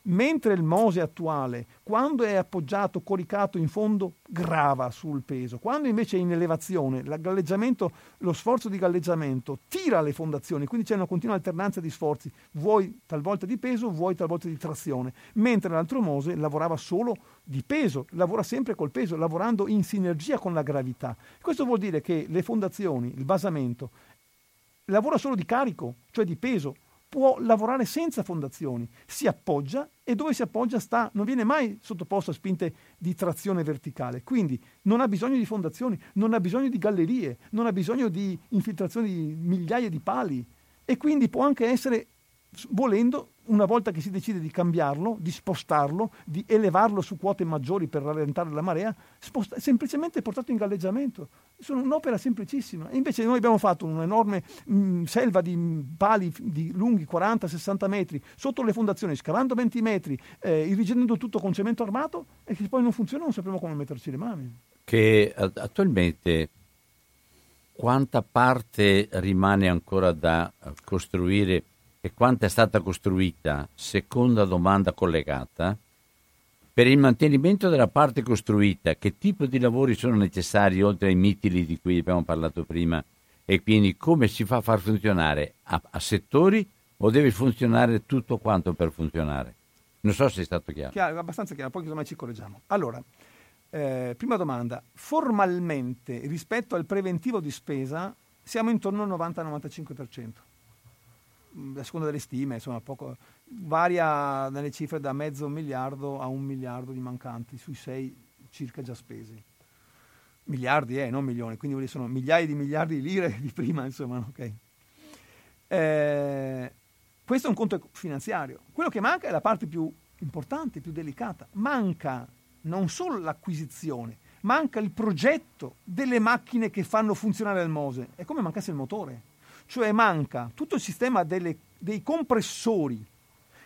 mentre il Mose attuale, quando è appoggiato, coricato in fondo, grava sul peso, quando invece è in elevazione, lo sforzo di galleggiamento tira le fondazioni, quindi c'è una continua alternanza di sforzi, vuoi talvolta di peso, vuoi talvolta di trazione, mentre l'altro Mose lavorava solo di peso, lavora sempre col peso, lavorando in sinergia con la gravità. Questo vuol dire che le fondazioni, il basamento, lavora solo di carico, cioè di peso, può lavorare senza fondazioni, si appoggia e dove si appoggia sta, non viene mai sottoposto a spinte di trazione verticale, quindi non ha bisogno di fondazioni, non ha bisogno di gallerie, non ha bisogno di infiltrazioni di migliaia di pali. E quindi può anche essere, volendo, una volta che si decide di cambiarlo, di spostarlo, di elevarlo su quote maggiori per rallentare la marea, sposta- semplicemente portato in galleggiamento. Sono un'opera semplicissima. Invece noi abbiamo fatto un'enorme mh, mm, selva di pali di lunghi 40-60 metri sotto le fondazioni, scavando 20 metri, eh, irrigidendo tutto con cemento armato e che poi non funziona, non sapremo come metterci le mani. Che attualmente quanta parte rimane ancora da costruire e quanto è stata costruita, seconda domanda collegata, per il mantenimento della parte costruita, che tipo di lavori sono necessari oltre ai mitili di cui abbiamo parlato prima e quindi come si fa a far funzionare a, a settori o deve funzionare tutto quanto per funzionare? Non so se è stato chiaro. Chiaro, abbastanza chiaro, poi insomma ci correggiamo. Allora, eh, prima domanda, formalmente rispetto al preventivo di spesa siamo intorno al 90-95%. A seconda delle stime, insomma, poco, varia nelle cifre da mezzo miliardo a un miliardo di mancanti sui sei circa già spesi. Miliardi, eh, non milioni, quindi sono migliaia di miliardi di lire di prima, insomma, ok. Eh, questo è un conto finanziario. Quello che manca è la parte più importante, più delicata. Manca non solo l'acquisizione, manca il progetto delle macchine che fanno funzionare il Mose. È come mancasse il motore cioè manca tutto il sistema delle, dei compressori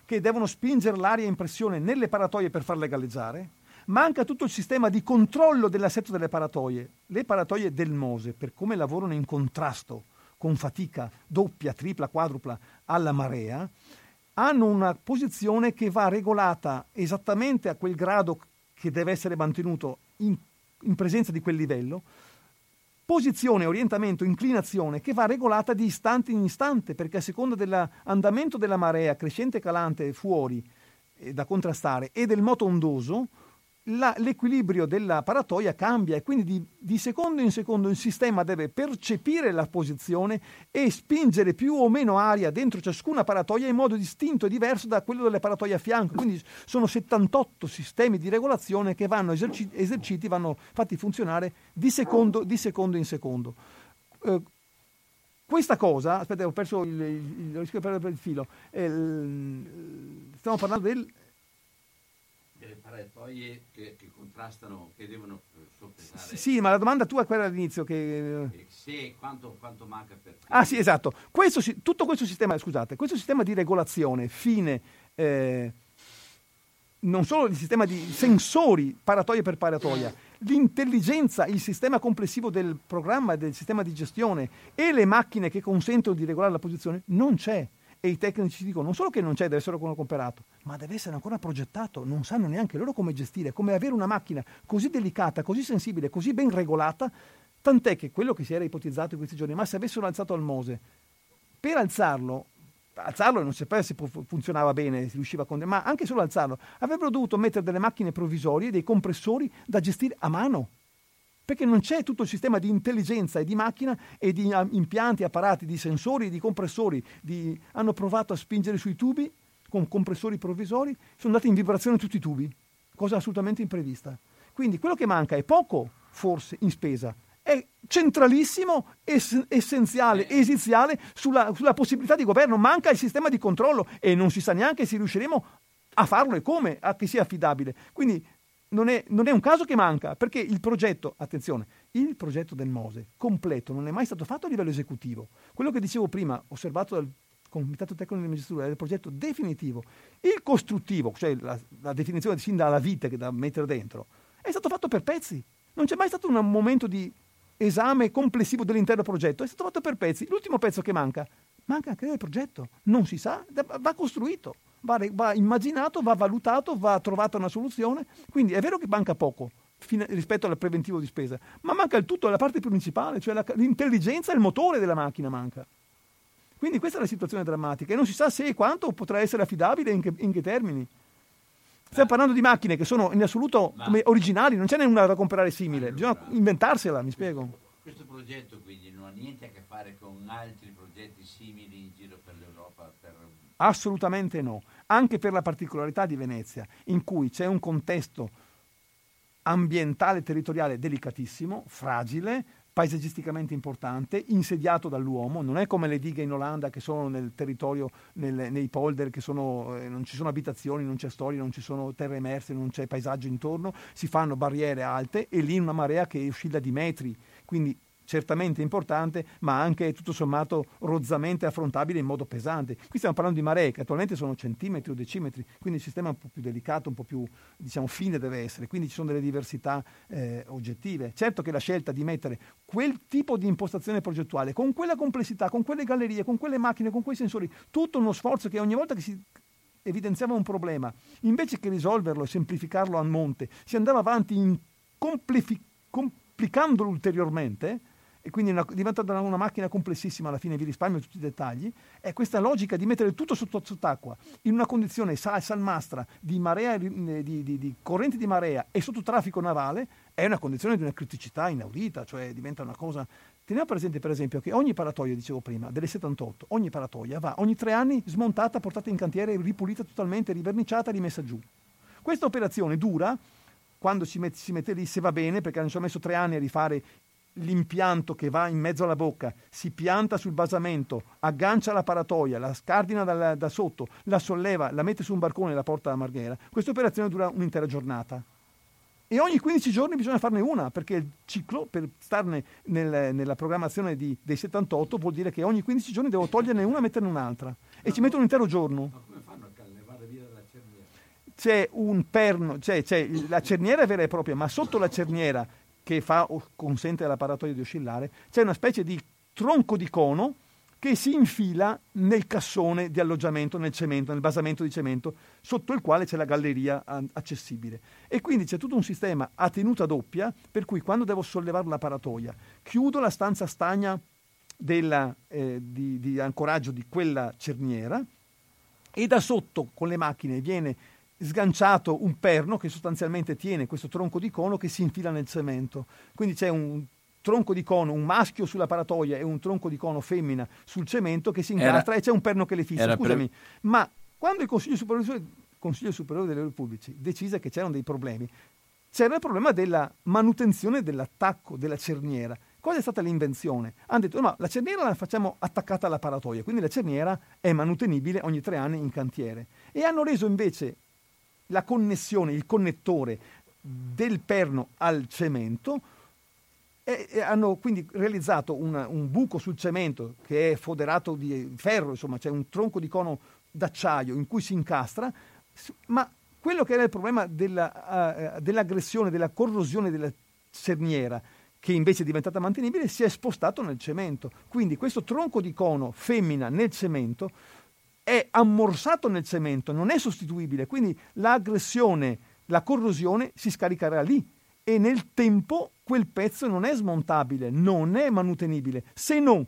che devono spingere l'aria in pressione nelle paratoie per farle galleggiare, manca tutto il sistema di controllo dell'assetto delle paratoie. Le paratoie del Mose, per come lavorano in contrasto con fatica doppia, tripla, quadrupla alla marea, hanno una posizione che va regolata esattamente a quel grado che deve essere mantenuto in, in presenza di quel livello, posizione, orientamento, inclinazione che va regolata di istante in istante perché a seconda dell'andamento della marea crescente e calante fuori eh, da contrastare e del moto ondoso la, l'equilibrio della paratoia cambia e quindi di, di, secondo in secondo il sistema deve percepire la posizione e spingere più o meno aria dentro ciascuna paratoia in modo distinto e diverso da quello delle paratoie a fianco. Quindi sono 78 sistemi di regolazione che vanno eserciti, eserciti vanno fatti funzionare di secondo, di secondo in secondo. Eh, questa cosa, aspetta, ho perso il, il, il, il filo, eh, stiamo parlando del delle paratoie che, che, contrastano, che devono eh, soppesare. Sì, ma la domanda tua è quella all'inizio. Che... Eh, sì, quanto, quanto manca per... Ah sì, esatto. Questo, tutto questo sistema, scusate, questo sistema di regolazione fine... Eh, non solo il sistema di sensori paratoia per paratoia, l'intelligenza, il sistema complessivo del programma, del sistema di gestione e le macchine che consentono di regolare la posizione, non c'è e i tecnici dicono non solo che non c'è, deve essere ancora comprato, ma deve essere ancora progettato, non sanno neanche loro come gestire, come avere una macchina così delicata, così sensibile, così ben regolata, tant'è che quello che si era ipotizzato in questi giorni, ma se avessero alzato al Mose, per alzarlo alzarlo non sapeva se funzionava bene, si riusciva a con... ma anche solo alzarlo, avrebbero dovuto mettere delle macchine provvisorie, dei compressori da gestire a mano. Perché non c'è tutto il sistema di intelligenza e di macchina e di ah, impianti, apparati, di sensori, di compressori. Di... Hanno provato a spingere sui tubi con compressori provvisori, sono andati in vibrazione tutti i tubi, cosa assolutamente imprevista. Quindi quello che manca è poco, forse, in spesa, è centralissimo, ess- essenziale, eh. esiziale sulla, sulla, possibilità di governo. Manca il sistema di controllo e non si sa neanche se riusciremo a farlo e come, a che sia affidabile. Quindi non è, non è un caso che manca, perché il progetto, attenzione, il progetto del Mose completo non è mai stato fatto a livello esecutivo. Quello che dicevo prima, osservato dal Comitato Tecnico di Magistratura, è il progetto definitivo. Il costruttivo, cioè la, la definizione sin dalla vita che da mettere dentro, è stato fatto per pezzi. Non c'è mai stato un momento di esame complessivo dell'intero progetto, è stato fatto per pezzi. L'ultimo pezzo che manca, manca anche il progetto, non si sa, va costruito, va, va immaginato, va valutato, va trovata una soluzione. Quindi è vero che manca poco rispetto al preventivo di spesa, ma manca il tutto, la parte principale, cioè la, l'intelligenza e il motore della macchina manca. Quindi questa è la situazione drammatica e non si sa se e quanto potrà essere affidabile e in che, in che termini. Stiamo parlando di macchine che sono in assoluto originali, non n'è una da comprare simile, bisogna inventarsela, mi spiego. Questo progetto quindi non ha niente a che fare con altri progetti simili in giro per l'Europa? Per... Assolutamente no, anche per la particolarità di Venezia, in cui c'è un contesto ambientale territoriale delicatissimo, fragile, paesaggisticamente importante, insediato dall'uomo, non è come le dighe in Olanda che sono nel territorio, nel, nei polder, che sono, eh, non ci sono abitazioni, non c'è storia, non ci sono terre emerse, non c'è paesaggio intorno, si fanno barriere alte e lì una marea che oscilla di metri, quindi certamente importante, ma anche tutto sommato rozzamente affrontabile in modo pesante. Qui stiamo parlando di maree che attualmente sono centimetri o decimetri, quindi il sistema è un po' più delicato, un po' più diciamo, fine deve essere, quindi ci sono delle diversità eh, oggettive. Certo che la scelta di mettere quel tipo di impostazione progettuale, con quella complessità, con quelle gallerie, con quelle macchine, con quei sensori, tutto uno sforzo che ogni volta che si evidenziava un problema, invece che risolverlo e semplificarlo a monte, si andava avanti in complicandolo ulteriormente, e quindi una, diventa una macchina complessissima alla fine vi risparmio tutti i dettagli, è questa logica di mettere tutto sotto, sott'acqua in una condizione sal, salmastra di, marea, di, di, di, correnti di marea e sotto traffico navale è una condizione di una criticità inaudita, cioè diventa una cosa... Teniamo presente per esempio che ogni paratoia, dicevo prima, delle 78, ogni paratoia va ogni tre anni smontata, portata in cantiere, ripulita totalmente, riverniciata, rimessa giù. Questa operazione dura quando si mette, si mette, lì, se va bene, perché hanno messo tre anni a rifare l'impianto che va in mezzo alla bocca, si pianta sul basamento, aggancia la paratoia, la scardina da, da sotto, la solleva, la mette su un barcone e la porta alla marghera. Questa operazione dura un'intera giornata. E ogni 15 giorni bisogna farne una, perché il ciclo, per starne nel, nella programmazione di, dei 78, vuol dire che ogni 15 giorni devo toglierne una e metterne un'altra. E ci metto un intero giorno. Ma come fanno a cannevare via la cerniera? C'è un perno, cioè, c'è la cerniera vera e propria, ma sotto la cerniera che fa, consente alla paratoia di oscillare, c'è una specie di tronco di cono che si infila nel cassone di alloggiamento, nel cemento, nel basamento di cemento, sotto il quale c'è la galleria accessibile. E quindi c'è tutto un sistema a tenuta doppia, per cui quando devo sollevare la paratoia, chiudo la stanza stagna della, eh, di, di ancoraggio di quella cerniera e da sotto con le macchine viene sganciato un perno che sostanzialmente tiene questo tronco di cono che si infila nel cemento. Quindi c'è un tronco di cono, un maschio sulla paratoia e un tronco di cono femmina sul cemento che si incastra era, e c'è un perno che le fissa. Scusami, pre... ma quando il Consiglio Superiore, Consiglio Superiore dei Lavori Pubblici decise che c'erano dei problemi, c'era il problema della manutenzione dell'attacco della cerniera. Cosa è stata l'invenzione? Hanno detto no, la cerniera la facciamo attaccata alla paratoia, quindi la cerniera è manutenibile ogni tre anni in cantiere. E hanno reso invece la connessione, il connettore del perno al cemento e, hanno quindi realizzato una, un buco sul cemento che è foderato di ferro, insomma c'è un tronco di cono d'acciaio in cui si incastra, ma quello che era il problema della, uh, dell'aggressione, della corrosione della cerniera, che invece è diventata mantenibile, si è spostato nel cemento. Quindi questo tronco di cono femmina nel cemento è ammorsato nel cemento, non è sostituibile, quindi l'aggressione, la corrosione si scaricherà lì e nel tempo quel pezzo non è smontabile, non è manutenibile, se non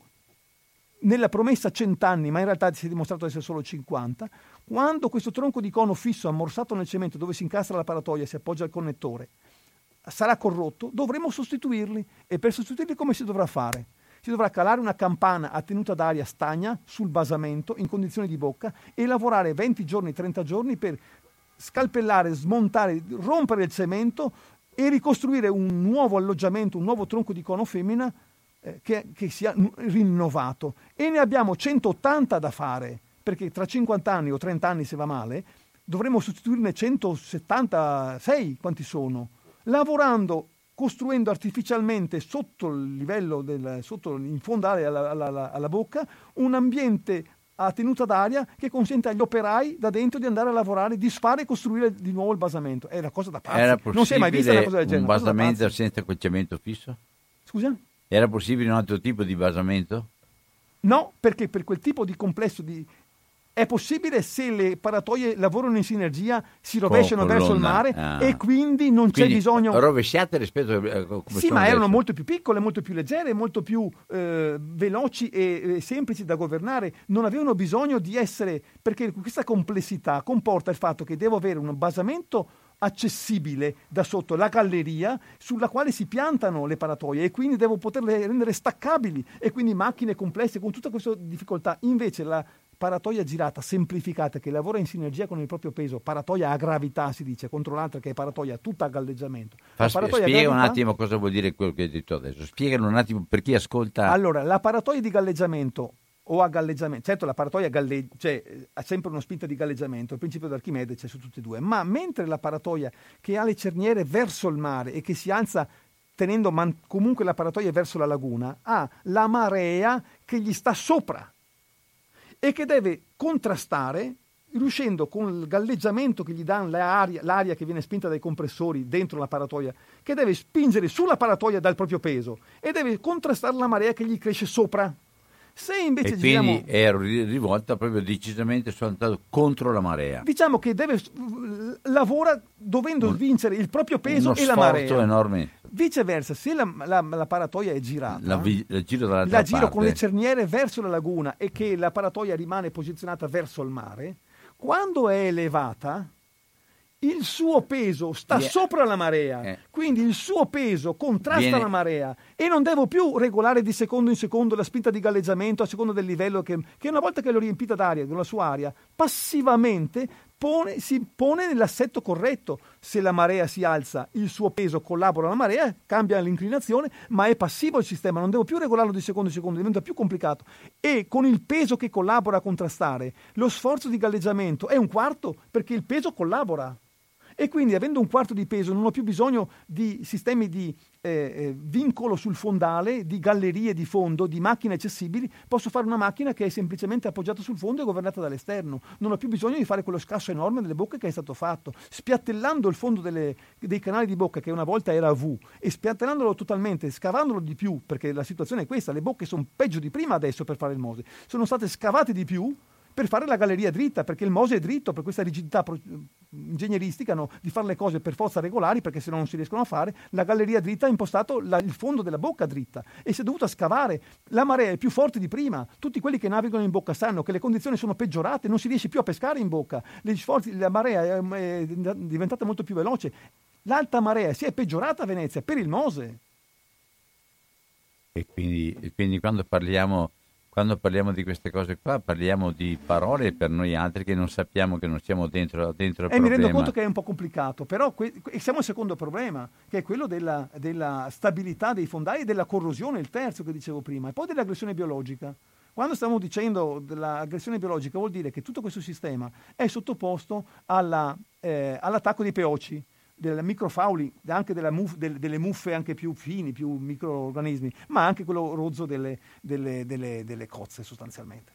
nella promessa 100 anni, ma in realtà si è dimostrato essere solo 50, quando questo tronco di cono fisso ammorsato nel cemento dove si incastra la paratoia si appoggia al connettore sarà corrotto, dovremo sostituirli e per sostituirli come si dovrà fare? Si dovrà calare una campana a tenuta d'aria stagna sul basamento in condizioni di bocca e lavorare 20 giorni, 30 giorni per scalpellare, smontare, rompere il cemento e ricostruire un nuovo alloggiamento, un nuovo tronco di cono femmina eh, che, che, sia rinnovato. E ne abbiamo 180 da fare, perché tra 50 anni o 30 anni, se va male, dovremo sostituirne 176, quanti sono? Lavorando, costruendo artificialmente sotto il livello, del, sotto, in fondo alla, alla, alla bocca, un ambiente a tenuta d'aria che consente agli operai da dentro di andare a lavorare, disfare e costruire di nuovo il basamento. È una cosa da pazzi. non si è mai vista una cosa del genere. Un basamento senza acconciamento fisso? Scusa? Era possibile un altro tipo di basamento? No, perché per quel tipo di complesso di, è possibile se le paratoie lavorano in sinergia, si rovesciano verso il mare ah. e quindi non quindi c'è bisogno. Rovesciate rispetto a eh, come Sì, ma erano molto più piccole, molto più leggere, molto più eh, veloci e, e semplici da governare. Non avevano bisogno di essere. perché questa complessità comporta il fatto che devo avere un basamento accessibile da sotto la galleria sulla quale si piantano le paratoie e quindi devo poterle rendere staccabili e quindi macchine complesse con tutta questa difficoltà. Invece la paratoia girata semplificata che lavora in sinergia con il proprio peso, paratoia a gravità si dice, contro l'altra che è paratoia tutta a galleggiamento. Fa, spiega gravità, un attimo cosa vuol dire quello che hai detto adesso, spiegalo un attimo per chi ascolta. Allora, la paratoia di galleggiamento o a galleggiamento, certo la paratoia galleggia, cioè, ha sempre una spinta di galleggiamento, il principio d'Archimede c'è su tutti e due, ma mentre la paratoia che ha le cerniere verso il mare e che si alza tenendo man- comunque la paratoia verso la laguna, ha la marea che gli sta sopra e che deve contrastare riuscendo con il galleggiamento che gli dà l'aria, l'aria, che viene spinta dai compressori dentro la paratoia, che deve spingere sulla paratoia dal proprio peso e deve contrastare la marea che gli cresce sopra. Se invece e giriamo, quindi ero rivolta proprio decisamente contro la marea. Diciamo che deve, lavora dovendo Un, vincere il proprio peso e la marea. enorme. Viceversa, se la, la, la paratoia è girata, la, vi, la giro, la giro parte. con le cerniere verso la laguna e che la paratoia rimane posizionata verso il mare, quando è elevata, il suo peso sta yeah. sopra la marea, eh. quindi il suo peso contrasta Viene... la marea e non devo più regolare di secondo in secondo la spinta di galleggiamento a seconda del livello che, che una volta che l'ho riempita d'aria, con la sua aria, passivamente pone, si pone nell'assetto corretto. Se la marea si alza, il suo peso collabora alla marea, cambia l'inclinazione, ma è passivo il sistema, non devo più regolarlo di secondo in secondo, diventa più complicato. E con il peso che collabora a contrastare, lo sforzo di galleggiamento è un quarto perché il peso collabora e quindi avendo un quarto di peso non ho più bisogno di sistemi di eh, eh, vincolo sul fondale, di gallerie di fondo, di macchine accessibili, posso fare una macchina che è semplicemente appoggiata sul fondo e governata dall'esterno. Non ho più bisogno di fare quello scasso enorme delle bocche che è stato fatto. Spiattellando il fondo delle, dei canali di bocca che una volta era V e spiattellandolo totalmente, scavandolo di più, perché la situazione è questa, le bocche sono peggio di prima adesso per fare il Mose, sono state scavate di più per fare la galleria dritta, perché il Mose è dritto, per questa rigidità pro- ingegneristica no, di fare le cose per forza regolari, perché se no non si riescono a fare, la galleria dritta ha impostato la, il fondo della bocca dritta e si è dovuta scavare. La marea è più forte di prima, tutti quelli che navigano in bocca sanno che le condizioni sono peggiorate, non si riesce più a pescare in bocca, sforzi, la marea è, è diventata molto più veloce. L'alta marea si è peggiorata a Venezia per il Mose. E quindi, quindi quando parliamo quando parliamo di queste cose qua parliamo di parole per noi altri che non sappiamo che non siamo dentro, dentro il e problema. mi rendo conto che è un po' complicato, però que- siamo al secondo problema, che è quello della, della, stabilità dei fondali e della corrosione, il terzo che dicevo prima, e poi dell'aggressione biologica. Quando stiamo dicendo dell'aggressione biologica vuol dire che tutto questo sistema è sottoposto alla, eh, all'attacco dei peoci del microfauli, anche muff, del, delle muffe anche più fini, più microorganismi, ma anche quello rozzo delle, delle, delle, delle cozze sostanzialmente.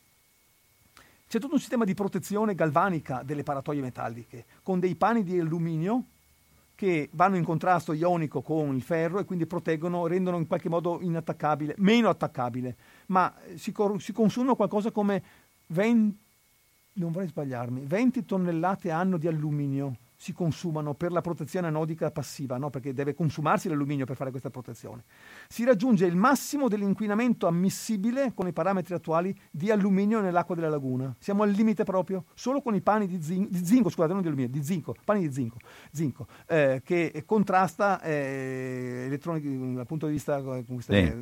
C'è tutto un sistema di protezione galvanica delle paratoie metalliche, con dei pani di alluminio che vanno in contrasto ionico con il ferro e quindi proteggono, rendono in qualche modo inattaccabile, meno attaccabile, ma si, si consumano qualcosa come 20 non vorrei sbagliarmi, 20 tonnellate anno di alluminio si consumano per la protezione anodica passiva, no? perché deve consumarsi l'alluminio per fare questa protezione. Si raggiunge il massimo dell'inquinamento ammissibile con i parametri attuali di alluminio nell'acqua della laguna. Siamo al limite proprio, solo con i pani di, zin- di zinco, scusate, non di alluminio, di zinco, pani di zinco, zinco eh, che contrasta eh, elettronici dal punto di vista con questa, eh,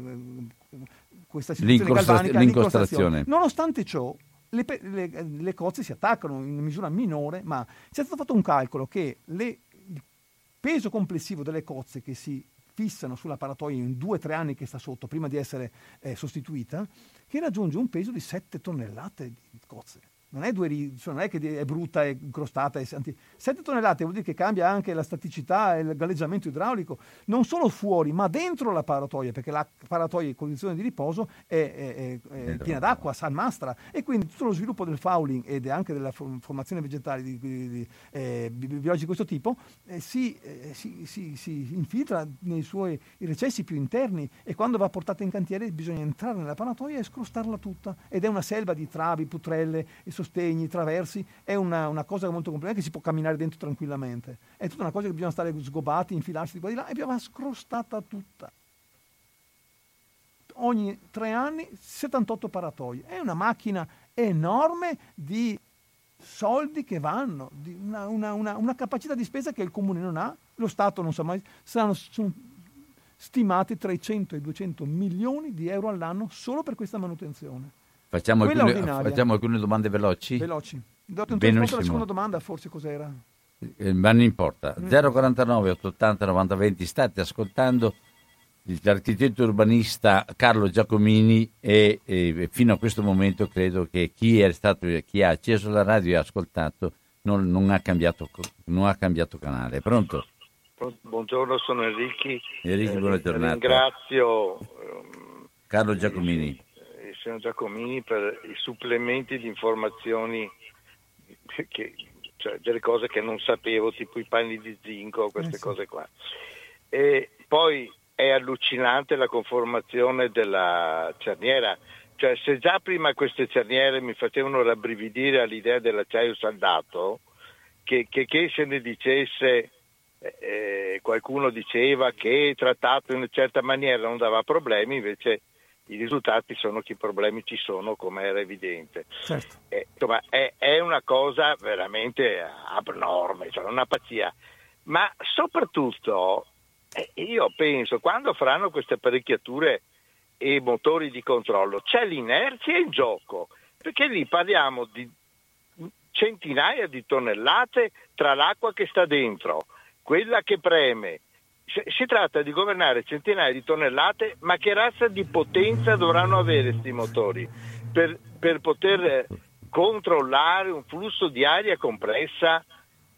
questa situazione galvanica, l'incostrazione. Nonostante ciò, le, le, le, cozze si attaccano in misura minore, ma c'è stato fatto un calcolo che le, il peso complessivo delle cozze che si fissano sulla paratoia in due o tre anni che sta sotto, prima di essere eh, sostituita, che raggiunge un peso di 7 tonnellate di cozze non è, due, cioè non è che è brutta, è incrostata. È 7 tonnellate vuol dire che cambia anche la staticità e il galleggiamento idraulico, non solo fuori, ma dentro la paratoia, perché la paratoia in condizione di riposo è, è, è piena d'acqua, salmastra, e quindi tutto lo sviluppo del fouling ed anche della formazione vegetale di, di, di eh, biologi di questo tipo eh, si, eh, si, si, si, infiltra nei suoi recessi più interni e quando va portata in cantiere bisogna entrare nella paratoia e scrostarla tutta. Ed è una selva di travi, putrelle e sostegni, traversi, è una, una cosa molto complicata che si può camminare dentro tranquillamente. È tutta una cosa che bisogna stare sgobati, infilarsi di qua e di là e abbiamo scrostata tutta. Ogni tre anni 78 paratoi. È una macchina enorme di soldi che vanno, di una, una, una, una, capacità di spesa che il comune non ha, lo Stato non sa mai, saranno, sono stimati tra i 100 e i 200 milioni di euro all'anno solo per questa manutenzione. Facciamo alcune, facciamo alcune, domande veloci? Veloci. Dopo la seconda domanda, forse cos'era? Eh, ma non importa. Mm. 049 880 90 20, state ascoltando l'architetto urbanista Carlo Giacomini e, e, fino a questo momento credo che chi, stato, chi ha acceso la radio e ha ascoltato non, non, ha cambiato, non, ha cambiato, canale. Pronto? Buongiorno, sono Enrichi. Enrichi, buona eh, giornata. Ringrazio Carlo Giacomini signor Giacomini per i supplementi di informazioni, che, cioè delle cose che non sapevo, tipo i panni di zinco, queste eh sì. cose qua. E poi è allucinante la conformazione della cerniera, cioè se già prima queste cerniere mi facevano rabbrividire all'idea dell'acciaio saldato, che, che, che se ne dicesse eh, eh qualcuno diceva che trattato in una certa maniera non dava problemi, invece i risultati sono che i problemi ci sono, come era evidente. Certo. Eh, insomma, è, è, una cosa veramente abnorme, cioè una pazzia. Ma soprattutto, eh, io penso, quando faranno queste apparecchiature e motori di controllo, c'è l'inerzia in gioco, perché lì parliamo di centinaia di tonnellate tra l'acqua che sta dentro, quella che preme, si tratta di governare centinaia di tonnellate, ma che razza di potenza dovranno avere questi motori per, per poter controllare un flusso di aria compressa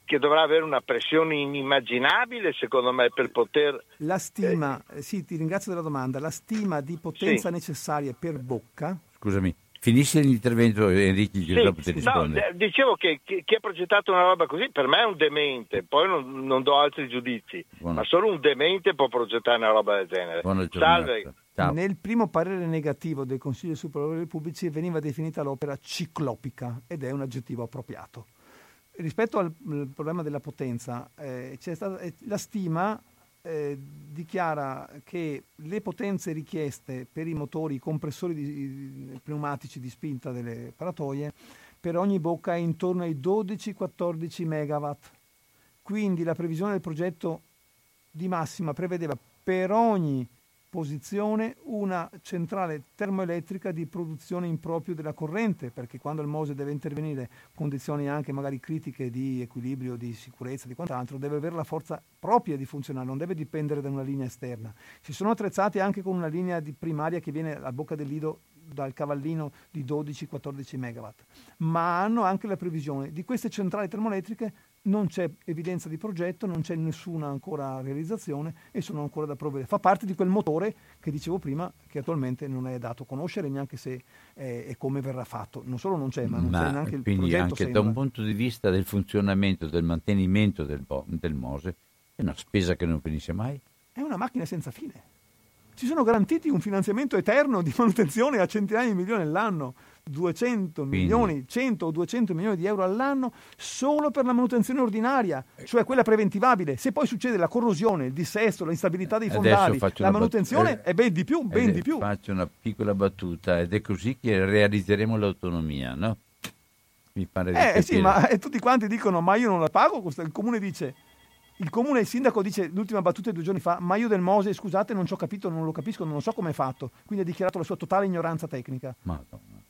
che dovrà avere una pressione inimmaginabile secondo me per poter... La stima, eh, sì ti ringrazio della domanda, la stima di potenza sì. necessaria per bocca... Scusami, Finisce l'intervento Enrico sì, dopo ti risponde. No, dicevo che chi, ha progettato una roba così per me è un demente, poi non, non do altri giudizi, Buona. ma solo un demente può progettare una roba del genere. Salve. Ciao. Nel primo parere negativo del Consiglio Superiore dei Pubblici veniva definita l'opera ciclopica ed è un aggettivo appropriato. Rispetto al, al problema della potenza, eh, c'è stata, eh, la stima eh, dichiara che le potenze richieste per i motori, i compressori di, pneumatici di spinta delle paratoie, per ogni bocca è intorno ai 12-14 megawatt. Quindi la previsione del progetto di massima prevedeva per ogni posizione una centrale termoelettrica di produzione in proprio della corrente, perché quando il Mose deve intervenire condizioni anche magari critiche di equilibrio, di sicurezza, di quant'altro, deve avere la forza propria di funzionare, non deve dipendere da una linea esterna. Si sono attrezzati anche con una linea primaria che viene a bocca del lido dal cavallino di 12-14 megawatt, ma hanno anche la previsione di queste centrali termoelettriche non c'è evidenza di progetto, non c'è nessuna ancora realizzazione e sono ancora da provvedere. Fa parte di quel motore che dicevo prima che attualmente non è dato conoscere neanche se è, è come verrà fatto. Non solo non c'è, ma non ma c'è neanche il progetto. Quindi anche sembra. da un punto di vista del funzionamento, del mantenimento del, del Mose, è una spesa che non finisce mai. È una macchina senza fine ci sono garantiti un finanziamento eterno di manutenzione a centinaia di milioni all'anno. 200 Quindi- milioni, 100 o 200 milioni di euro all'anno solo per la manutenzione ordinaria, cioè quella preventivabile. Se poi succede la corrosione, il dissesto, l'instabilità dei fondali, la una bat- manutenzione eh, è ben di più, ben Ed è- di più. Faccio una piccola battuta ed è così che realizzeremo l'autonomia, no? Mi pare di Eh capire. sì, ma eh, tutti quanti dicono ma io non la pago, il comune dice, il comune, il sindaco dice l'ultima battuta di due giorni fa, ma io del Mose scusate non ci ho capito, non lo capisco, non lo so come è fatto, quindi ha dichiarato la sua totale ignoranza tecnica. Madonna.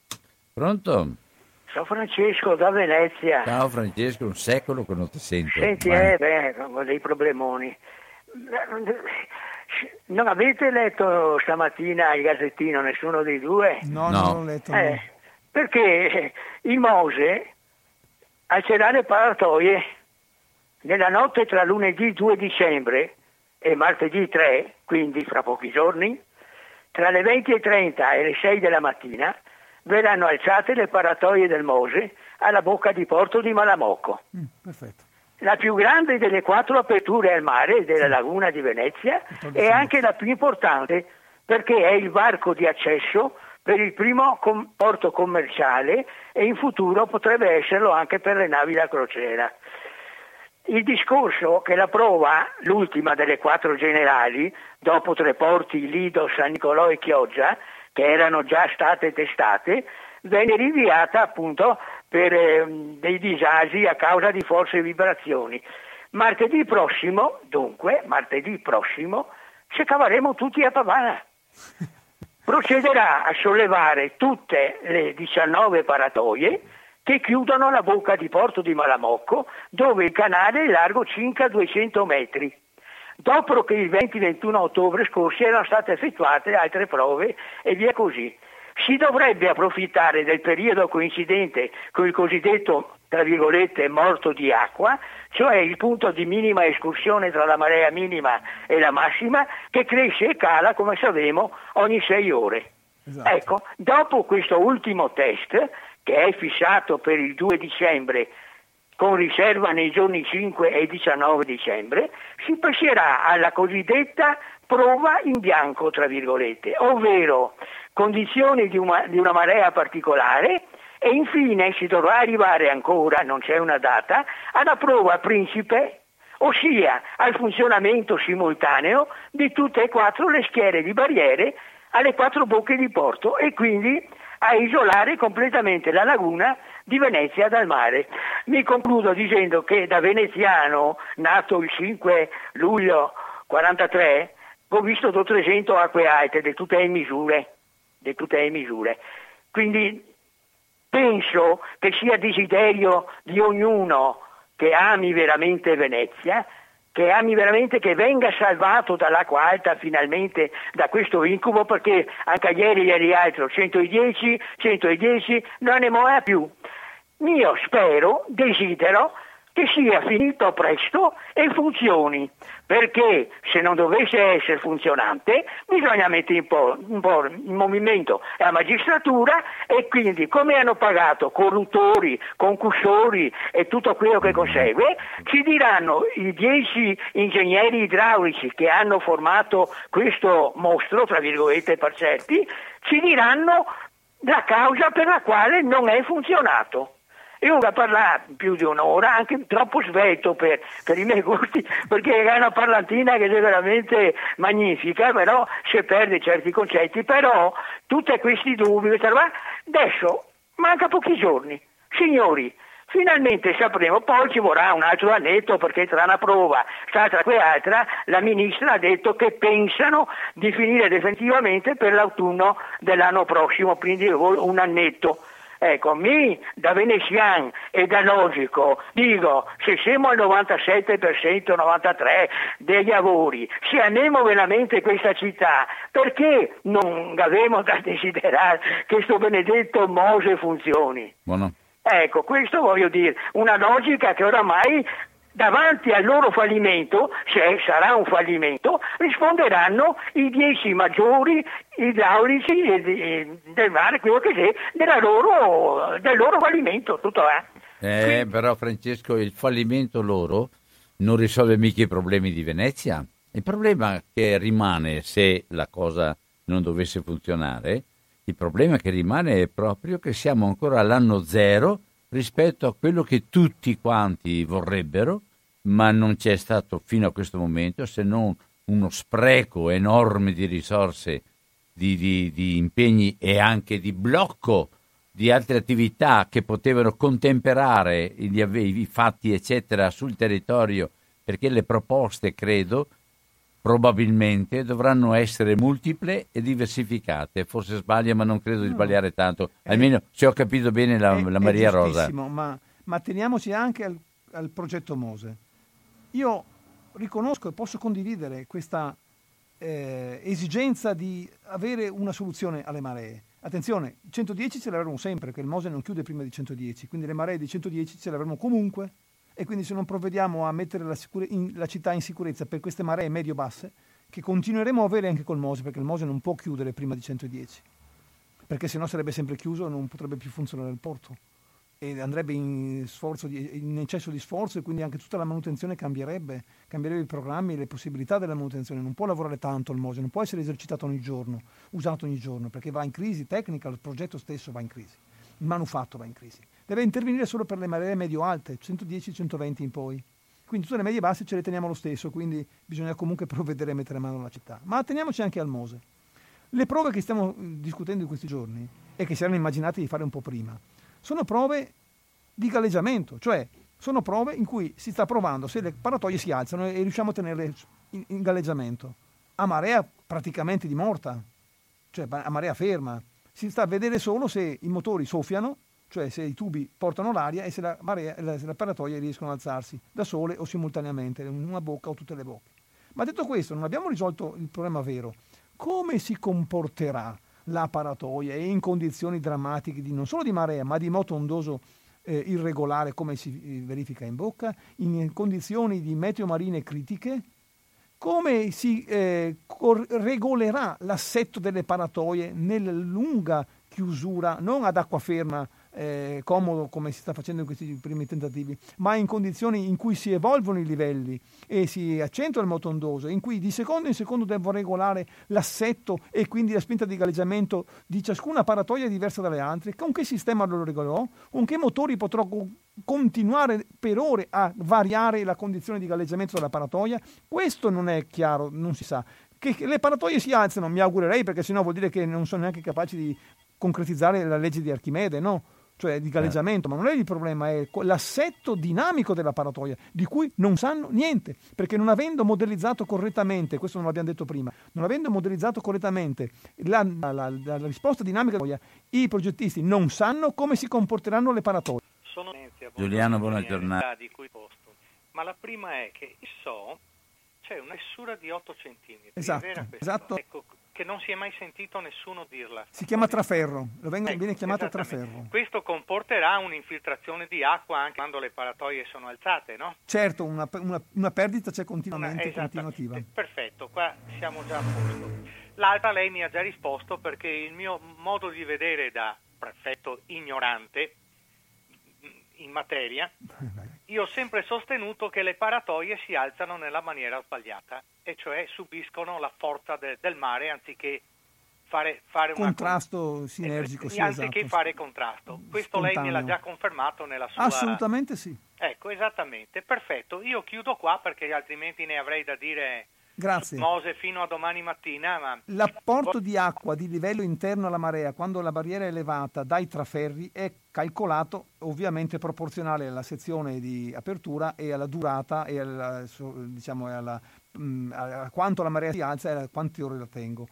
Pronto? Sono Francesco da Venezia. Ciao Francesco, un secolo che non ti sento. Senti, Vai. eh, beh, ho dei problemoni. Non avete letto stamattina il gazzettino, nessuno dei due? No, No. non l'ho letto. Eh, perché il Mose, al celare paratoie, nella notte tra lunedì 2 dicembre e martedì 3, quindi fra pochi giorni, tra le 20.30 e le 6 della mattina, verranno alzate le paratoie del Mose alla bocca di porto di Malamocco. Mm. La più grande delle quattro aperture al mare della laguna di Venezia e anche la più importante perché è il varco di accesso per il primo com- porto commerciale e in futuro potrebbe esserlo anche per le navi da crociera. Il discorso che la prova, l'ultima delle quattro generali, dopo tre porti Lido, San Nicolò e Chioggia, che erano già state testate, venne rinviata appunto per ehm, dei disagi a causa di forze vibrazioni. Martedì prossimo, dunque, martedì prossimo, ci cavaremo tutti a Pavana. Procederà a sollevare tutte le 19 paratoie che chiudono la bocca di porto di Malamocco, dove il canale è largo circa 200 metri. Dopo che il 20-21 ottobre scorsi erano state effettuate altre prove e via così. Si dovrebbe approfittare del periodo coincidente con il cosiddetto, tra virgolette, morto di acqua, cioè il punto di minima escursione tra la marea minima e la massima, che cresce e cala, come sappiamo, ogni sei ore. Esatto. Ecco, dopo questo ultimo test, che è fissato per il 2 dicembre con riserva nei giorni 5 e 19 dicembre, si passerà alla cosiddetta prova in bianco, tra virgolette, ovvero condizioni di una, di una marea particolare e infine si dovrà arrivare ancora, non c'è una data, alla prova principe, ossia al funzionamento simultaneo di tutte e quattro le schiere di barriere alle quattro bocche di porto e quindi a isolare completamente la laguna di Venezia dal mare. Mi concludo dicendo che da veneziano, nato il 5 luglio 43, ho visto 300 acque alte di tutte le misure, di tutte le misure. Quindi penso che sia desiderio di ognuno che ami veramente Venezia, che ami veramente che venga salvato dall'acqua alta finalmente da questo incubo perché anche ieri ieri altro 110, 110 non ne muoia più. Io spero, desidero che sia finito presto e funzioni, perché se non dovesse essere funzionante bisogna mettere un po', un po' in movimento la magistratura e quindi come hanno pagato corruttori, concussori e tutto quello che consegue, ci diranno i dieci ingegneri idraulici che hanno formato questo mostro, tra virgolette per certi, ci diranno la causa per la quale non è funzionato. Io ho parlato più di un'ora, anche troppo svelto per, per i miei gusti, perché è una parlantina che è veramente magnifica, però si perde certi concetti, però tutti questi dubbi, adesso manca pochi giorni. Signori, finalmente sapremo, poi ci vorrà un altro annetto perché tra una prova, tra quell'altra, la ministra ha detto che pensano di finire definitivamente per l'autunno dell'anno prossimo, quindi un annetto. Ecco, mi da veneziano e da logico dico, se siamo al 97%, 93% degli lavori, se amiamo veramente questa città, perché non abbiamo da desiderare che questo benedetto Mose funzioni? Buono. Ecco, questo voglio dire, una logica che oramai davanti al loro fallimento, se sarà un fallimento, risponderanno i dieci maggiori idraulici del mare, quello che della loro- del loro fallimento, tutto là. Eh, però Francesco, il fallimento loro non risolve mica i problemi di Venezia. Il problema che rimane se la cosa non dovesse funzionare, il problema che rimane è proprio che siamo ancora all'anno zero rispetto a quello che tutti quanti vorrebbero, ma non c'è stato fino a questo momento se non uno spreco enorme di risorse, di, di, di impegni e anche di blocco di altre attività che potevano contemperare i, i fatti, eccetera, sul territorio, perché le proposte, credo, probabilmente dovranno essere multiple e diversificate. Forse sbaglia, ma non credo di sbagliare tanto. Almeno se ho capito bene la, è, la Maria è Rosa. Ma, ma teniamoci anche al, al, progetto Mose. Io riconosco e posso condividere questa eh, esigenza di avere una sicurezza alle maree. Attenzione, 110 ce l'avremo sempre, perché il Mose non chiude prima di 110, quindi le maree di 110 ce le avremo comunque e quindi se non provvediamo a mettere la, sicure- in, la città in sicurezza per queste maree medio-basse, che continueremo a avere anche col Mose, perché il Mose non può chiudere prima di 110, perché sennò sarebbe sempre chiuso e non potrebbe più funzionare il porto e andrebbe in, di, in, eccesso di sforzo e quindi anche tutta la manutenzione cambierebbe, cambierebbe i programmi e le possibilità della manutenzione. Non può lavorare tanto il Mose, non può essere esercitato ogni giorno, usato ogni giorno, perché va in crisi tecnica, il progetto stesso va in crisi, il manufatto va in crisi. Deve intervenire solo per le maree medio-alte, 110-120 in poi. Quindi tutte le medie basse ce le teniamo lo stesso, quindi bisogna comunque provvedere a mettere mano alla città. Ma teniamoci anche al Mose. Le prove che stiamo discutendo in questi giorni e che si erano immaginate di fare un po' prima, sono prove di galleggiamento, cioè sono prove in cui si sta provando se le paratoie si alzano e riusciamo a tenerle in, in galleggiamento a marea praticamente di morta, cioè a marea ferma. Si sta a vedere solo se i motori soffiano, cioè se i tubi portano l'aria e se la, marea, se la paratoia riescono ad alzarsi da sole o simultaneamente, in una bocca o tutte le bocche. Ma detto questo, non abbiamo risolto il problema vero. Come si comporterà la paratoia in condizioni drammatiche di, non solo di marea, ma di moto ondoso eh, irregolare come si eh, verifica in bocca, in condizioni di meteo marine critiche, come si eh, regolerà l'assetto delle paratoie nella lunga chiusura, non ad acqua ferma eh, comodo come si sta facendo in questi primi tentativi, ma in condizioni in cui si evolvono i livelli e si accentua il moto ondoso, in cui di secondo in secondo devo regolare l'assetto e quindi la spinta di galleggiamento di ciascuna paratoia diversa dalle altre, con che sistema lo regolò, con che motori potrò continuare per ore a variare la condizione di galleggiamento della paratoia? Questo non è chiaro, non si sa. Che le paratoie si alzano, mi augurerei, perché sennò vuol dire che non sono neanche capaci di concretizzare la legge di Archimede, no? Cioè di galleggiamento, ma non è il problema, è l'assetto dinamico della paratoia, di cui non sanno niente, perché non avendo modellizzato correttamente, questo non l'abbiamo detto prima, non avendo modellizzato correttamente la, la, la, la risposta dinamica della paratoia, i progettisti non sanno come si comporteranno le paratoie. Sono Giuliano, buona giornata. Ma la prima è che so c'è una fessura di 8 cm. Esatto, esatto. Ecco, che non si è mai sentito nessuno dirla. Si chiama traferro, venga, ecco, viene chiamato traferro. Questo comporterà un'infiltrazione di acqua anche quando le paratoie sono alzate, no? Certo, una, una, una perdita c'è continuamente, una, continuativa. Perfetto, qua siamo già a posto. L'altra lei mi ha già risposto perché il mio modo di vedere da prefetto ignorante in materia io ho sempre sostenuto che le paratoie si alzano nella maniera sbagliata, e cioè subiscono la forza de, del mare anziché fare, fare contrasto una, sinergico, eh, sì, anziché esatto. fare contrasto. Questo Spontaneo. lei me l'ha già confermato nella sua... Assolutamente sì. Ecco, esattamente, perfetto. Io chiudo qua perché altrimenti ne avrei da dire Grazie. Mose fino a domani mattina. Ma... L'apporto di acqua di livello interno alla marea quando la barriera è elevata dai traferri è calcolato ovviamente proporzionale alla sezione di apertura e alla durata e alla, diciamo, alla, mm, a quanto la marea si alza e a quante ore la tengo.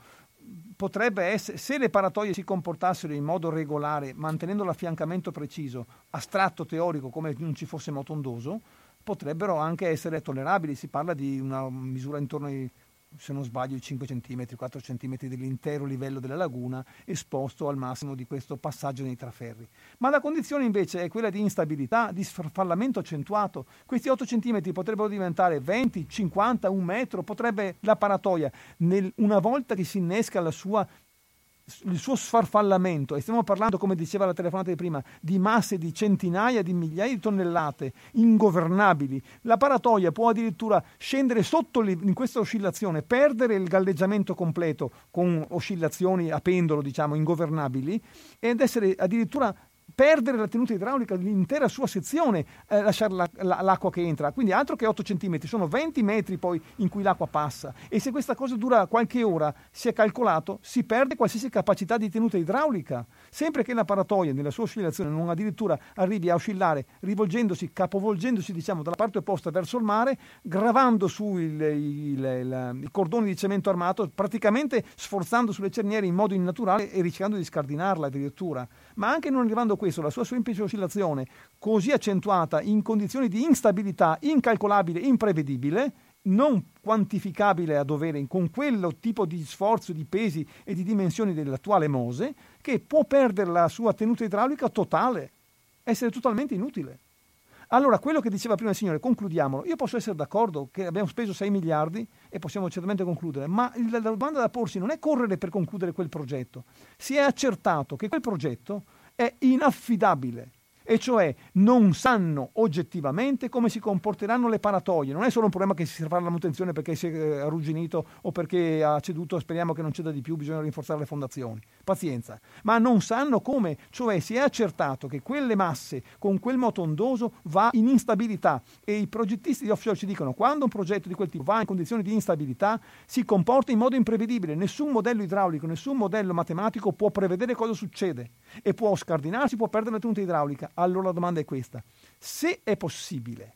Potrebbe essere, se le paratoie si comportassero in modo regolare, mantenendo l'affiancamento preciso, astratto, teorico, come non ci fosse moto ondoso, potrebbero anche essere tollerabili. Si parla di una misura intorno ai, se non sbaglio, i 5 cm, 4 cm dell'intero livello della laguna esposto al massimo di questo passaggio nei traferri. Ma la condizione invece è quella di instabilità, di sfarfallamento accentuato. Questi 8 cm potrebbero diventare 20, 50, un metro, potrebbe la paratoia, nel, una volta che si innesca la sua il suo sfarfallamento, e stiamo parlando, come diceva la telefonata di prima, di masse di centinaia di migliaia di tonnellate ingovernabili, la paratoia può addirittura scendere sotto in questa oscillazione, perdere il galleggiamento completo con oscillazioni a pendolo, diciamo, ingovernabili, ed essere addirittura perdere la tenuta idraulica dell'intera sua sezione, eh, lasciare la, la, l'acqua che entra. Quindi altro che 8 cm, sono 20 metri poi in cui l'acqua passa. E se questa cosa dura qualche ora, si è calcolato, si perde qualsiasi capacità di tenuta idraulica. Sempre che la paratoia nella sua oscillazione non addirittura arrivi a oscillare rivolgendosi, capovolgendosi diciamo dalla parte opposta verso il mare, gravando su il, il, il, i cordoni di cemento armato, praticamente sforzando sulle cerniere in modo innaturale e rischiando di scardinarla addirittura. Ma anche non arrivando a questo, la sua semplice oscillazione così accentuata in condizioni di instabilità incalcolabile, imprevedibile, non quantificabile a dovere con quello tipo di sforzo, di pesi e di dimensioni dell'attuale Mose, che può perdere la sua tenuta idraulica totale, essere totalmente inutile. Allora, quello che diceva prima il Signore, concludiamolo. Io posso essere d'accordo che abbiamo speso 6 miliardi e possiamo certamente concludere, ma la domanda da porsi non è correre per concludere quel progetto. Si è accertato che quel progetto è inaffidabile e cioè non sanno oggettivamente come si comporteranno le paratoie. Non è solo un problema che si fa la manutenzione perché si è eh, arrugginito o perché ha ceduto, speriamo che non ceda di più, bisogna rinforzare le fondazioni. Pazienza. Ma non sanno come, cioè si è accertato che quelle masse con quel moto ondoso va in instabilità e i progettisti di offshore ci dicono quando un progetto di quel tipo va in condizioni di instabilità si comporta in modo imprevedibile. Nessun modello idraulico, nessun modello matematico può prevedere cosa succede e può scardinarsi, può perdere la tenuta idraulica allora la domanda è questa. Se è possibile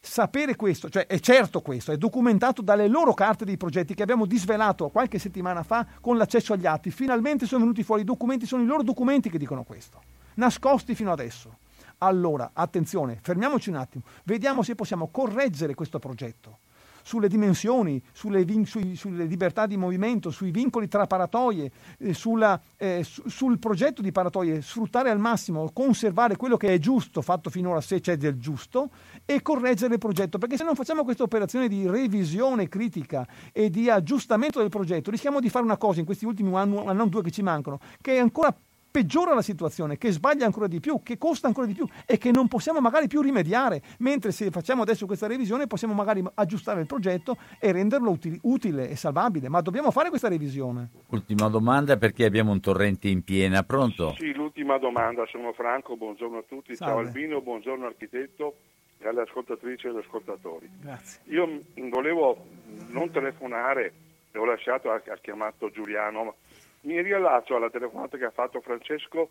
sapere questo, cioè è certo questo, è documentato dalle loro carte dei progetti che abbiamo disvelato qualche settimana fa con l'accesso agli atti, finalmente sono venuti fuori i documenti, sono i loro documenti che dicono questo, nascosti fino adesso. Allora, attenzione, fermiamoci un attimo, vediamo se possiamo correggere questo progetto sulle dimensioni, sulle, vin- sui, sulle, libertà di movimento, sui vincoli tra paratoie, eh, sulla, eh, su- sul progetto di paratoie, sfruttare al massimo, conservare quello che è giusto fatto finora se c'è del giusto e correggere il progetto, perché se non facciamo questa operazione di revisione critica e di aggiustamento del progetto, rischiamo di fare una cosa in questi ultimi anni, anno due che ci mancano, che è ancora peggiora la situazione, che sbaglia ancora di più, che costa ancora di più e che non possiamo magari più rimediare, mentre se facciamo adesso questa revisione possiamo magari aggiustare il progetto e renderlo utile, utile e salvabile, ma dobbiamo fare questa revisione. Ultima domanda perché abbiamo un torrente in piena, pronto? Sì, l'ultima domanda, sono Franco, buongiorno a tutti, Salve. ciao Albino, buongiorno architetto e alle ascoltatrici e agli ascoltatori. Grazie. Io volevo non telefonare, ho lasciato, ha chiamato Giuliano, mi riallaccio alla telefonata che ha fatto Francesco,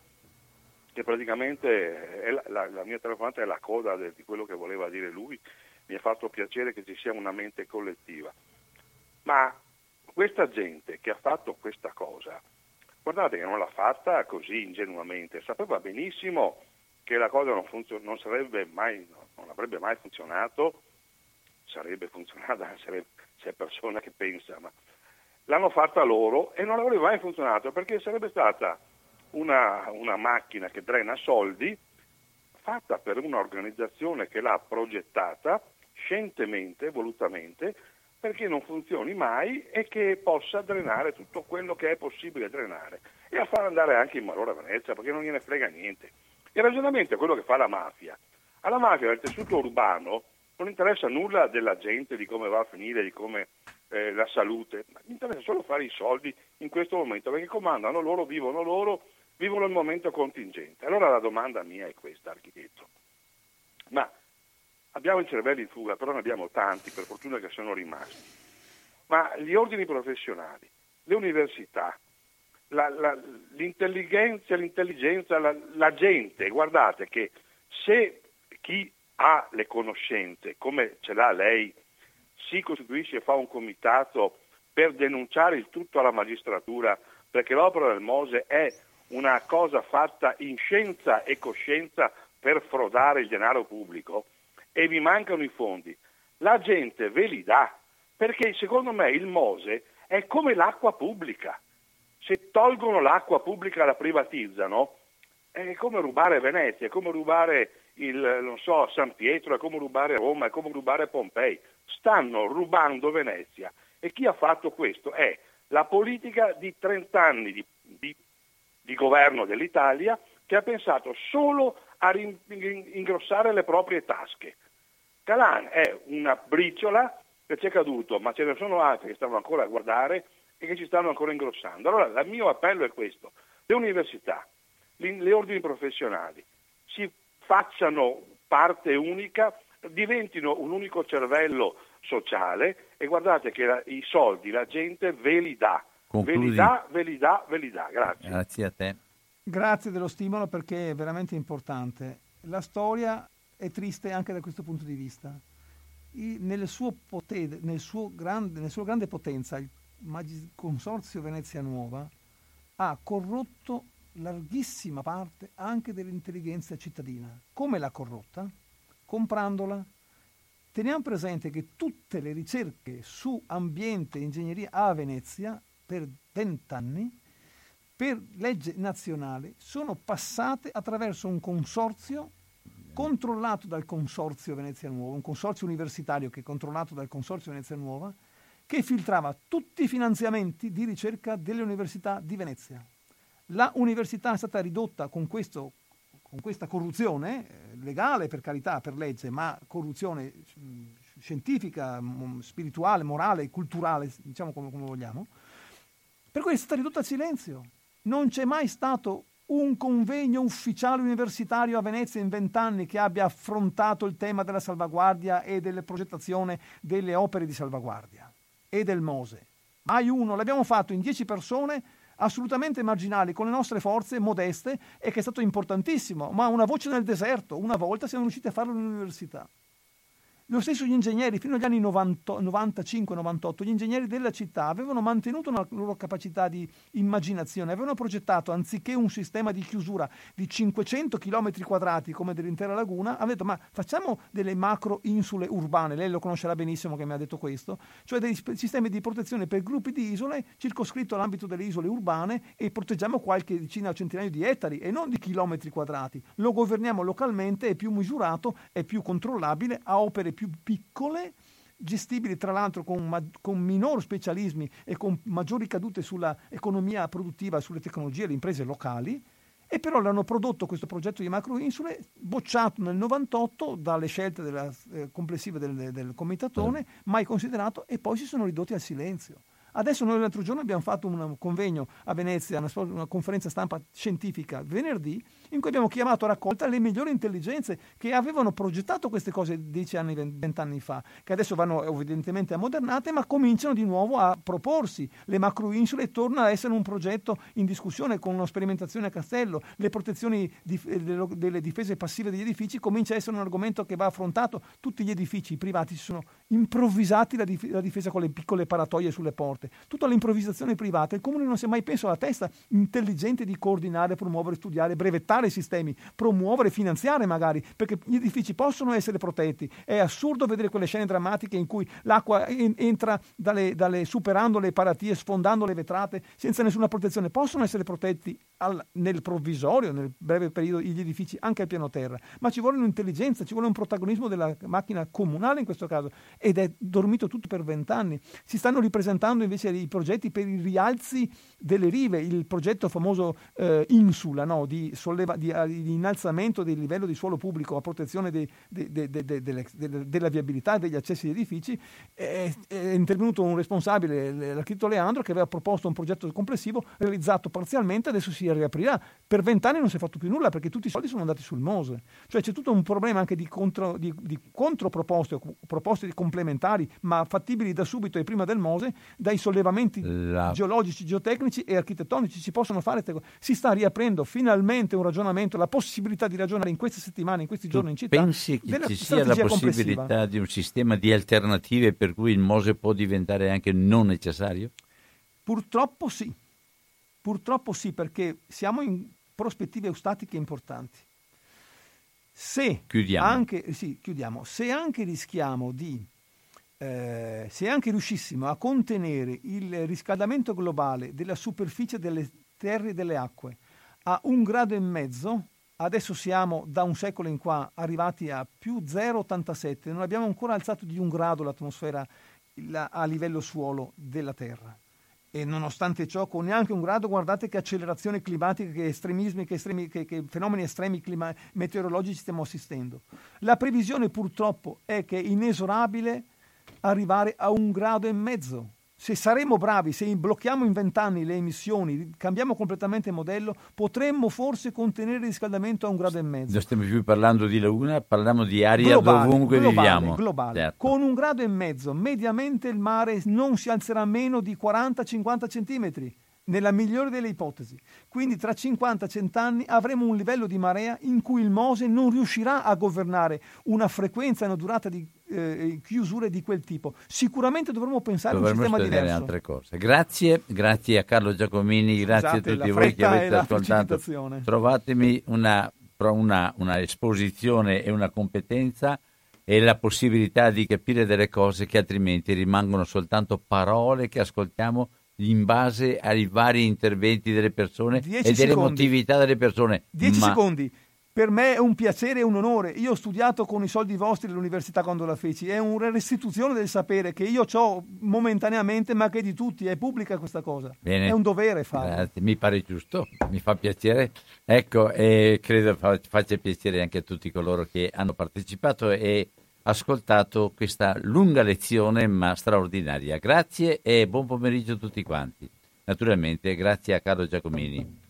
che praticamente la, la, la, mia telefonata è la coda de, di quello che voleva dire lui, mi ha fatto piacere che ci sia una mente collettiva. Ma questa gente che ha fatto questa cosa, guardate che non l'ha fatta così ingenuamente, sapeva benissimo che la cosa non, funzion- non, mai, non avrebbe mai funzionato, sarebbe funzionata se è persona che pensa, ma l'hanno fatta loro e non avrebbe mai funzionato perché sarebbe stata una, una macchina che drena soldi fatta per un'organizzazione che l'ha progettata scientemente, volutamente, perché non funzioni mai e che possa drenare tutto quello che è possibile drenare e a far andare anche in malore a Venezia perché non gliene frega niente. Il ragionamento è quello che fa la mafia. Alla mafia del tessuto urbano non interessa nulla della gente, di come va a finire, di come eh, la salute, ma gli interessa solo fare i soldi in questo momento, perché comandano loro, vivono loro, vivono il momento contingente. Allora la domanda mia è questa, architetto. Ma abbiamo i cervelli in fuga, però ne abbiamo tanti, per fortuna che sono rimasti. Ma gli ordini professionali, le università, la, la, l'intelligenza, l'intelligenza la, la gente, guardate che se chi ha le conoscenze, come ce l'ha lei si costituisce e fa un comitato per denunciare il tutto alla magistratura, perché l'opera del Mose è una cosa fatta in scienza e coscienza per frodare il denaro pubblico e vi mancano i fondi. La gente ve li dà, perché secondo me il Mose è come l'acqua pubblica. Se tolgono l'acqua pubblica e la privatizzano, è come rubare Venezia, è come rubare il, so, San Pietro, è come rubare Roma, è come rubare Pompei stanno rubando Venezia e chi ha fatto questo è la politica di 30 anni di, di, di governo dell'Italia che ha pensato solo a rin- ingrossare le proprie tasche. Calan è una briciola che ci è caduto, ma ce ne sono altri che stanno ancora a guardare e che ci stanno ancora ingrossando. Allora il mio appello è questo, le università, le ordini professionali si facciano parte unica, diventino un unico cervello sociale e guardate che la, i soldi la gente ve li dà. Ve li dà, ve li dà, ve li dà. Grazie. Grazie a te. Grazie dello stimolo perché è veramente importante. La storia è triste anche da questo punto di vista. I, nel, suo potere, nel, suo grande, nella sua grande potenza, il Magis- Consorzio Venezia Nuova ha corrotto larghissima parte anche dell'intelligenza cittadina. Come l'ha corrotta? Comprandola. Teniamo presente che tutte le ricerche su ambiente e ingegneria a Venezia per vent'anni, per legge nazionale, sono passate attraverso un consorzio controllato dal Consorzio Venezia Nuova, un consorzio universitario che è controllato dal Consorzio Venezia Nuova, che filtrava tutti i finanziamenti di ricerca delle università di Venezia. La università è stata ridotta con, questo, con questa corruzione, eh, legale per carità, per legge, ma corruzione mm, scientifica, mm, spirituale, morale, culturale, diciamo come, come vogliamo, per cui è stata ridotta al silenzio. Non c'è mai stato un convegno ufficiale universitario a Venezia in vent'anni che abbia affrontato il tema della salvaguardia e della progettazione delle opere di salvaguardia e del Mose. Mai uno, l'abbiamo fatto in dieci persone assolutamente marginali con le nostre forze modeste e che è stato importantissimo, ma una voce nel deserto, una volta siamo riusciti a farlo all'università. Lo stesso gli ingegneri, fino agli anni 95-98, gli ingegneri della città avevano mantenuto una loro capacità di immaginazione, avevano progettato, anziché un sistema di chiusura di 500 km quadrati come dell'intera laguna, hanno detto ma facciamo delle macro insule urbane, lei lo conoscerà benissimo che mi ha detto questo, cioè dei sistemi di protezione per gruppi di isole circoscritto all'ambito delle isole urbane e proteggiamo qualche decina o centinaio di ettari e non di chilometri quadrati. Lo governiamo localmente, è più misurato, è più controllabile, ha opere più piccole, gestibili tra l'altro con, ma- con minor specialismi e con maggiori cadute sull'economia produttiva sulle tecnologie e le imprese locali, e però l'hanno prodotto questo progetto di macroinsule, bocciato nel 98 dalle scelte della, eh, complessive del, del comitatone, mai considerato, e poi si sono ridotti al silenzio. Adesso noi l'altro giorno abbiamo fatto un convegno a Venezia, una, una conferenza stampa scientifica venerdì, in cui abbiamo chiamato a raccolta le migliori intelligenze che avevano progettato queste cose dieci anni, vent'anni fa, che adesso vanno evidentemente ammodernate, ma cominciano di nuovo a proporsi. Le macroinsule torna a essere un progetto in discussione con una sperimentazione a Castello, le protezioni delle difese passive degli edifici comincia a essere un argomento che va affrontato. Tutti gli edifici privati si sono improvvisati la, dif- la difesa con le piccole paratoie sulle porte. Tutta l'improvvisazione privata. Il comune non si è mai pensato alla testa intelligente di coordinare, promuovere, studiare, brevettare i sistemi, promuovere, finanziare magari, perché gli edifici possono essere protetti. È assurdo vedere quelle scene drammatiche in cui l'acqua en- entra dalle, dalle, superando le paratie, sfondando le vetrate, senza nessuna protezione. Possono essere protetti al, nel provvisorio, nel breve periodo, gli edifici anche al piano terra, ma ci vuole un'intelligenza, ci vuole un protagonismo della macchina comunale in questo caso, ed è dormito tutto per vent'anni. Si stanno ripresentando invece i progetti per i rialzi delle rive, il progetto famoso eh, Insula no? di solleva di, di, innalzamento del livello di suolo pubblico a protezione de, de, de, della viabilità degli accessi agli edifici, è, è, intervenuto un responsabile, l'architetto Leandro, che aveva proposto un progetto complessivo realizzato parzialmente, adesso si riaprirà. Per vent'anni non si è fatto più nulla perché tutti i soldi sono andati sul Mose. Cioè c'è tutto un problema anche di, contro, di, di controproposte, proposte complementari, ma fattibili da subito e prima del Mose, dai sollevamenti La... geologici, geotecnici e architettonici. Si possono fare, si sta riaprendo finalmente un ragionamento ragionamento, la possibilità di ragionare in queste settimane, in questi giorni in città. Pensi che ci sia la possibilità di un sistema di alternative per cui il Mose può diventare anche non necessario? Purtroppo sì, purtroppo sì, perché siamo in prospettive eustatiche importanti. Se chiudiamo. Anche, sì, chiudiamo. Se anche rischiamo di eh, se anche riuscissimo a contenere il riscaldamento globale della superficie delle terre e delle acque a un grado e mezzo, adesso siamo da un secolo in qua arrivati a più 0,87, non abbiamo ancora alzato di un grado l'atmosfera a livello suolo della Terra. e nonostante ciò con neanche un grado guardate che accelerazione climatica, che estremismi, che, estremi, che, che fenomeni estremi clima- meteorologici stiamo assistendo. La previsione purtroppo è che è inesorabile arrivare a un grado e mezzo se saremo bravi, se blocchiamo in vent'anni le emissioni, cambiamo completamente il modello, potremmo forse contenere il riscaldamento a un grado e mezzo. Non stiamo più parlando di laguna, parliamo di aria globale, dovunque globale, viviamo. Globale. Certo. Con un grado e mezzo, mediamente il mare non si alzerà meno di 40-50 centimetri nella migliore delle ipotesi. Quindi tra 50 e 100 anni avremo un livello di marea in cui il Mose non riuscirà a governare una frequenza e una durata di eh, chiusure di quel tipo. Sicuramente dovremmo pensare a un sistema diverso. altre cose. Grazie, grazie a Carlo Giacomini, grazie Scusate, a tutti voi che avete ascoltato. Trovatemi una, una, una esposizione e una competenza e la possibilità di capire delle cose che altrimenti rimangono soltanto parole che ascoltiamo in base ai vari interventi delle persone e dell'emotività delle persone. Dieci Ma... secondi. Per me è un piacere e un onore. Io ho studiato con i soldi vostri all'università quando la feci. È una restituzione del sapere che io ho momentaneamente, ma che di tutti. È pubblica questa cosa. Bene. È un dovere farlo. Grazie. Mi pare giusto, mi fa piacere. Ecco, e credo faccia piacere anche a tutti coloro che hanno partecipato e ascoltato questa lunga lezione ma straordinaria. Grazie e buon pomeriggio a tutti quanti. Naturalmente grazie a Carlo Giacomini.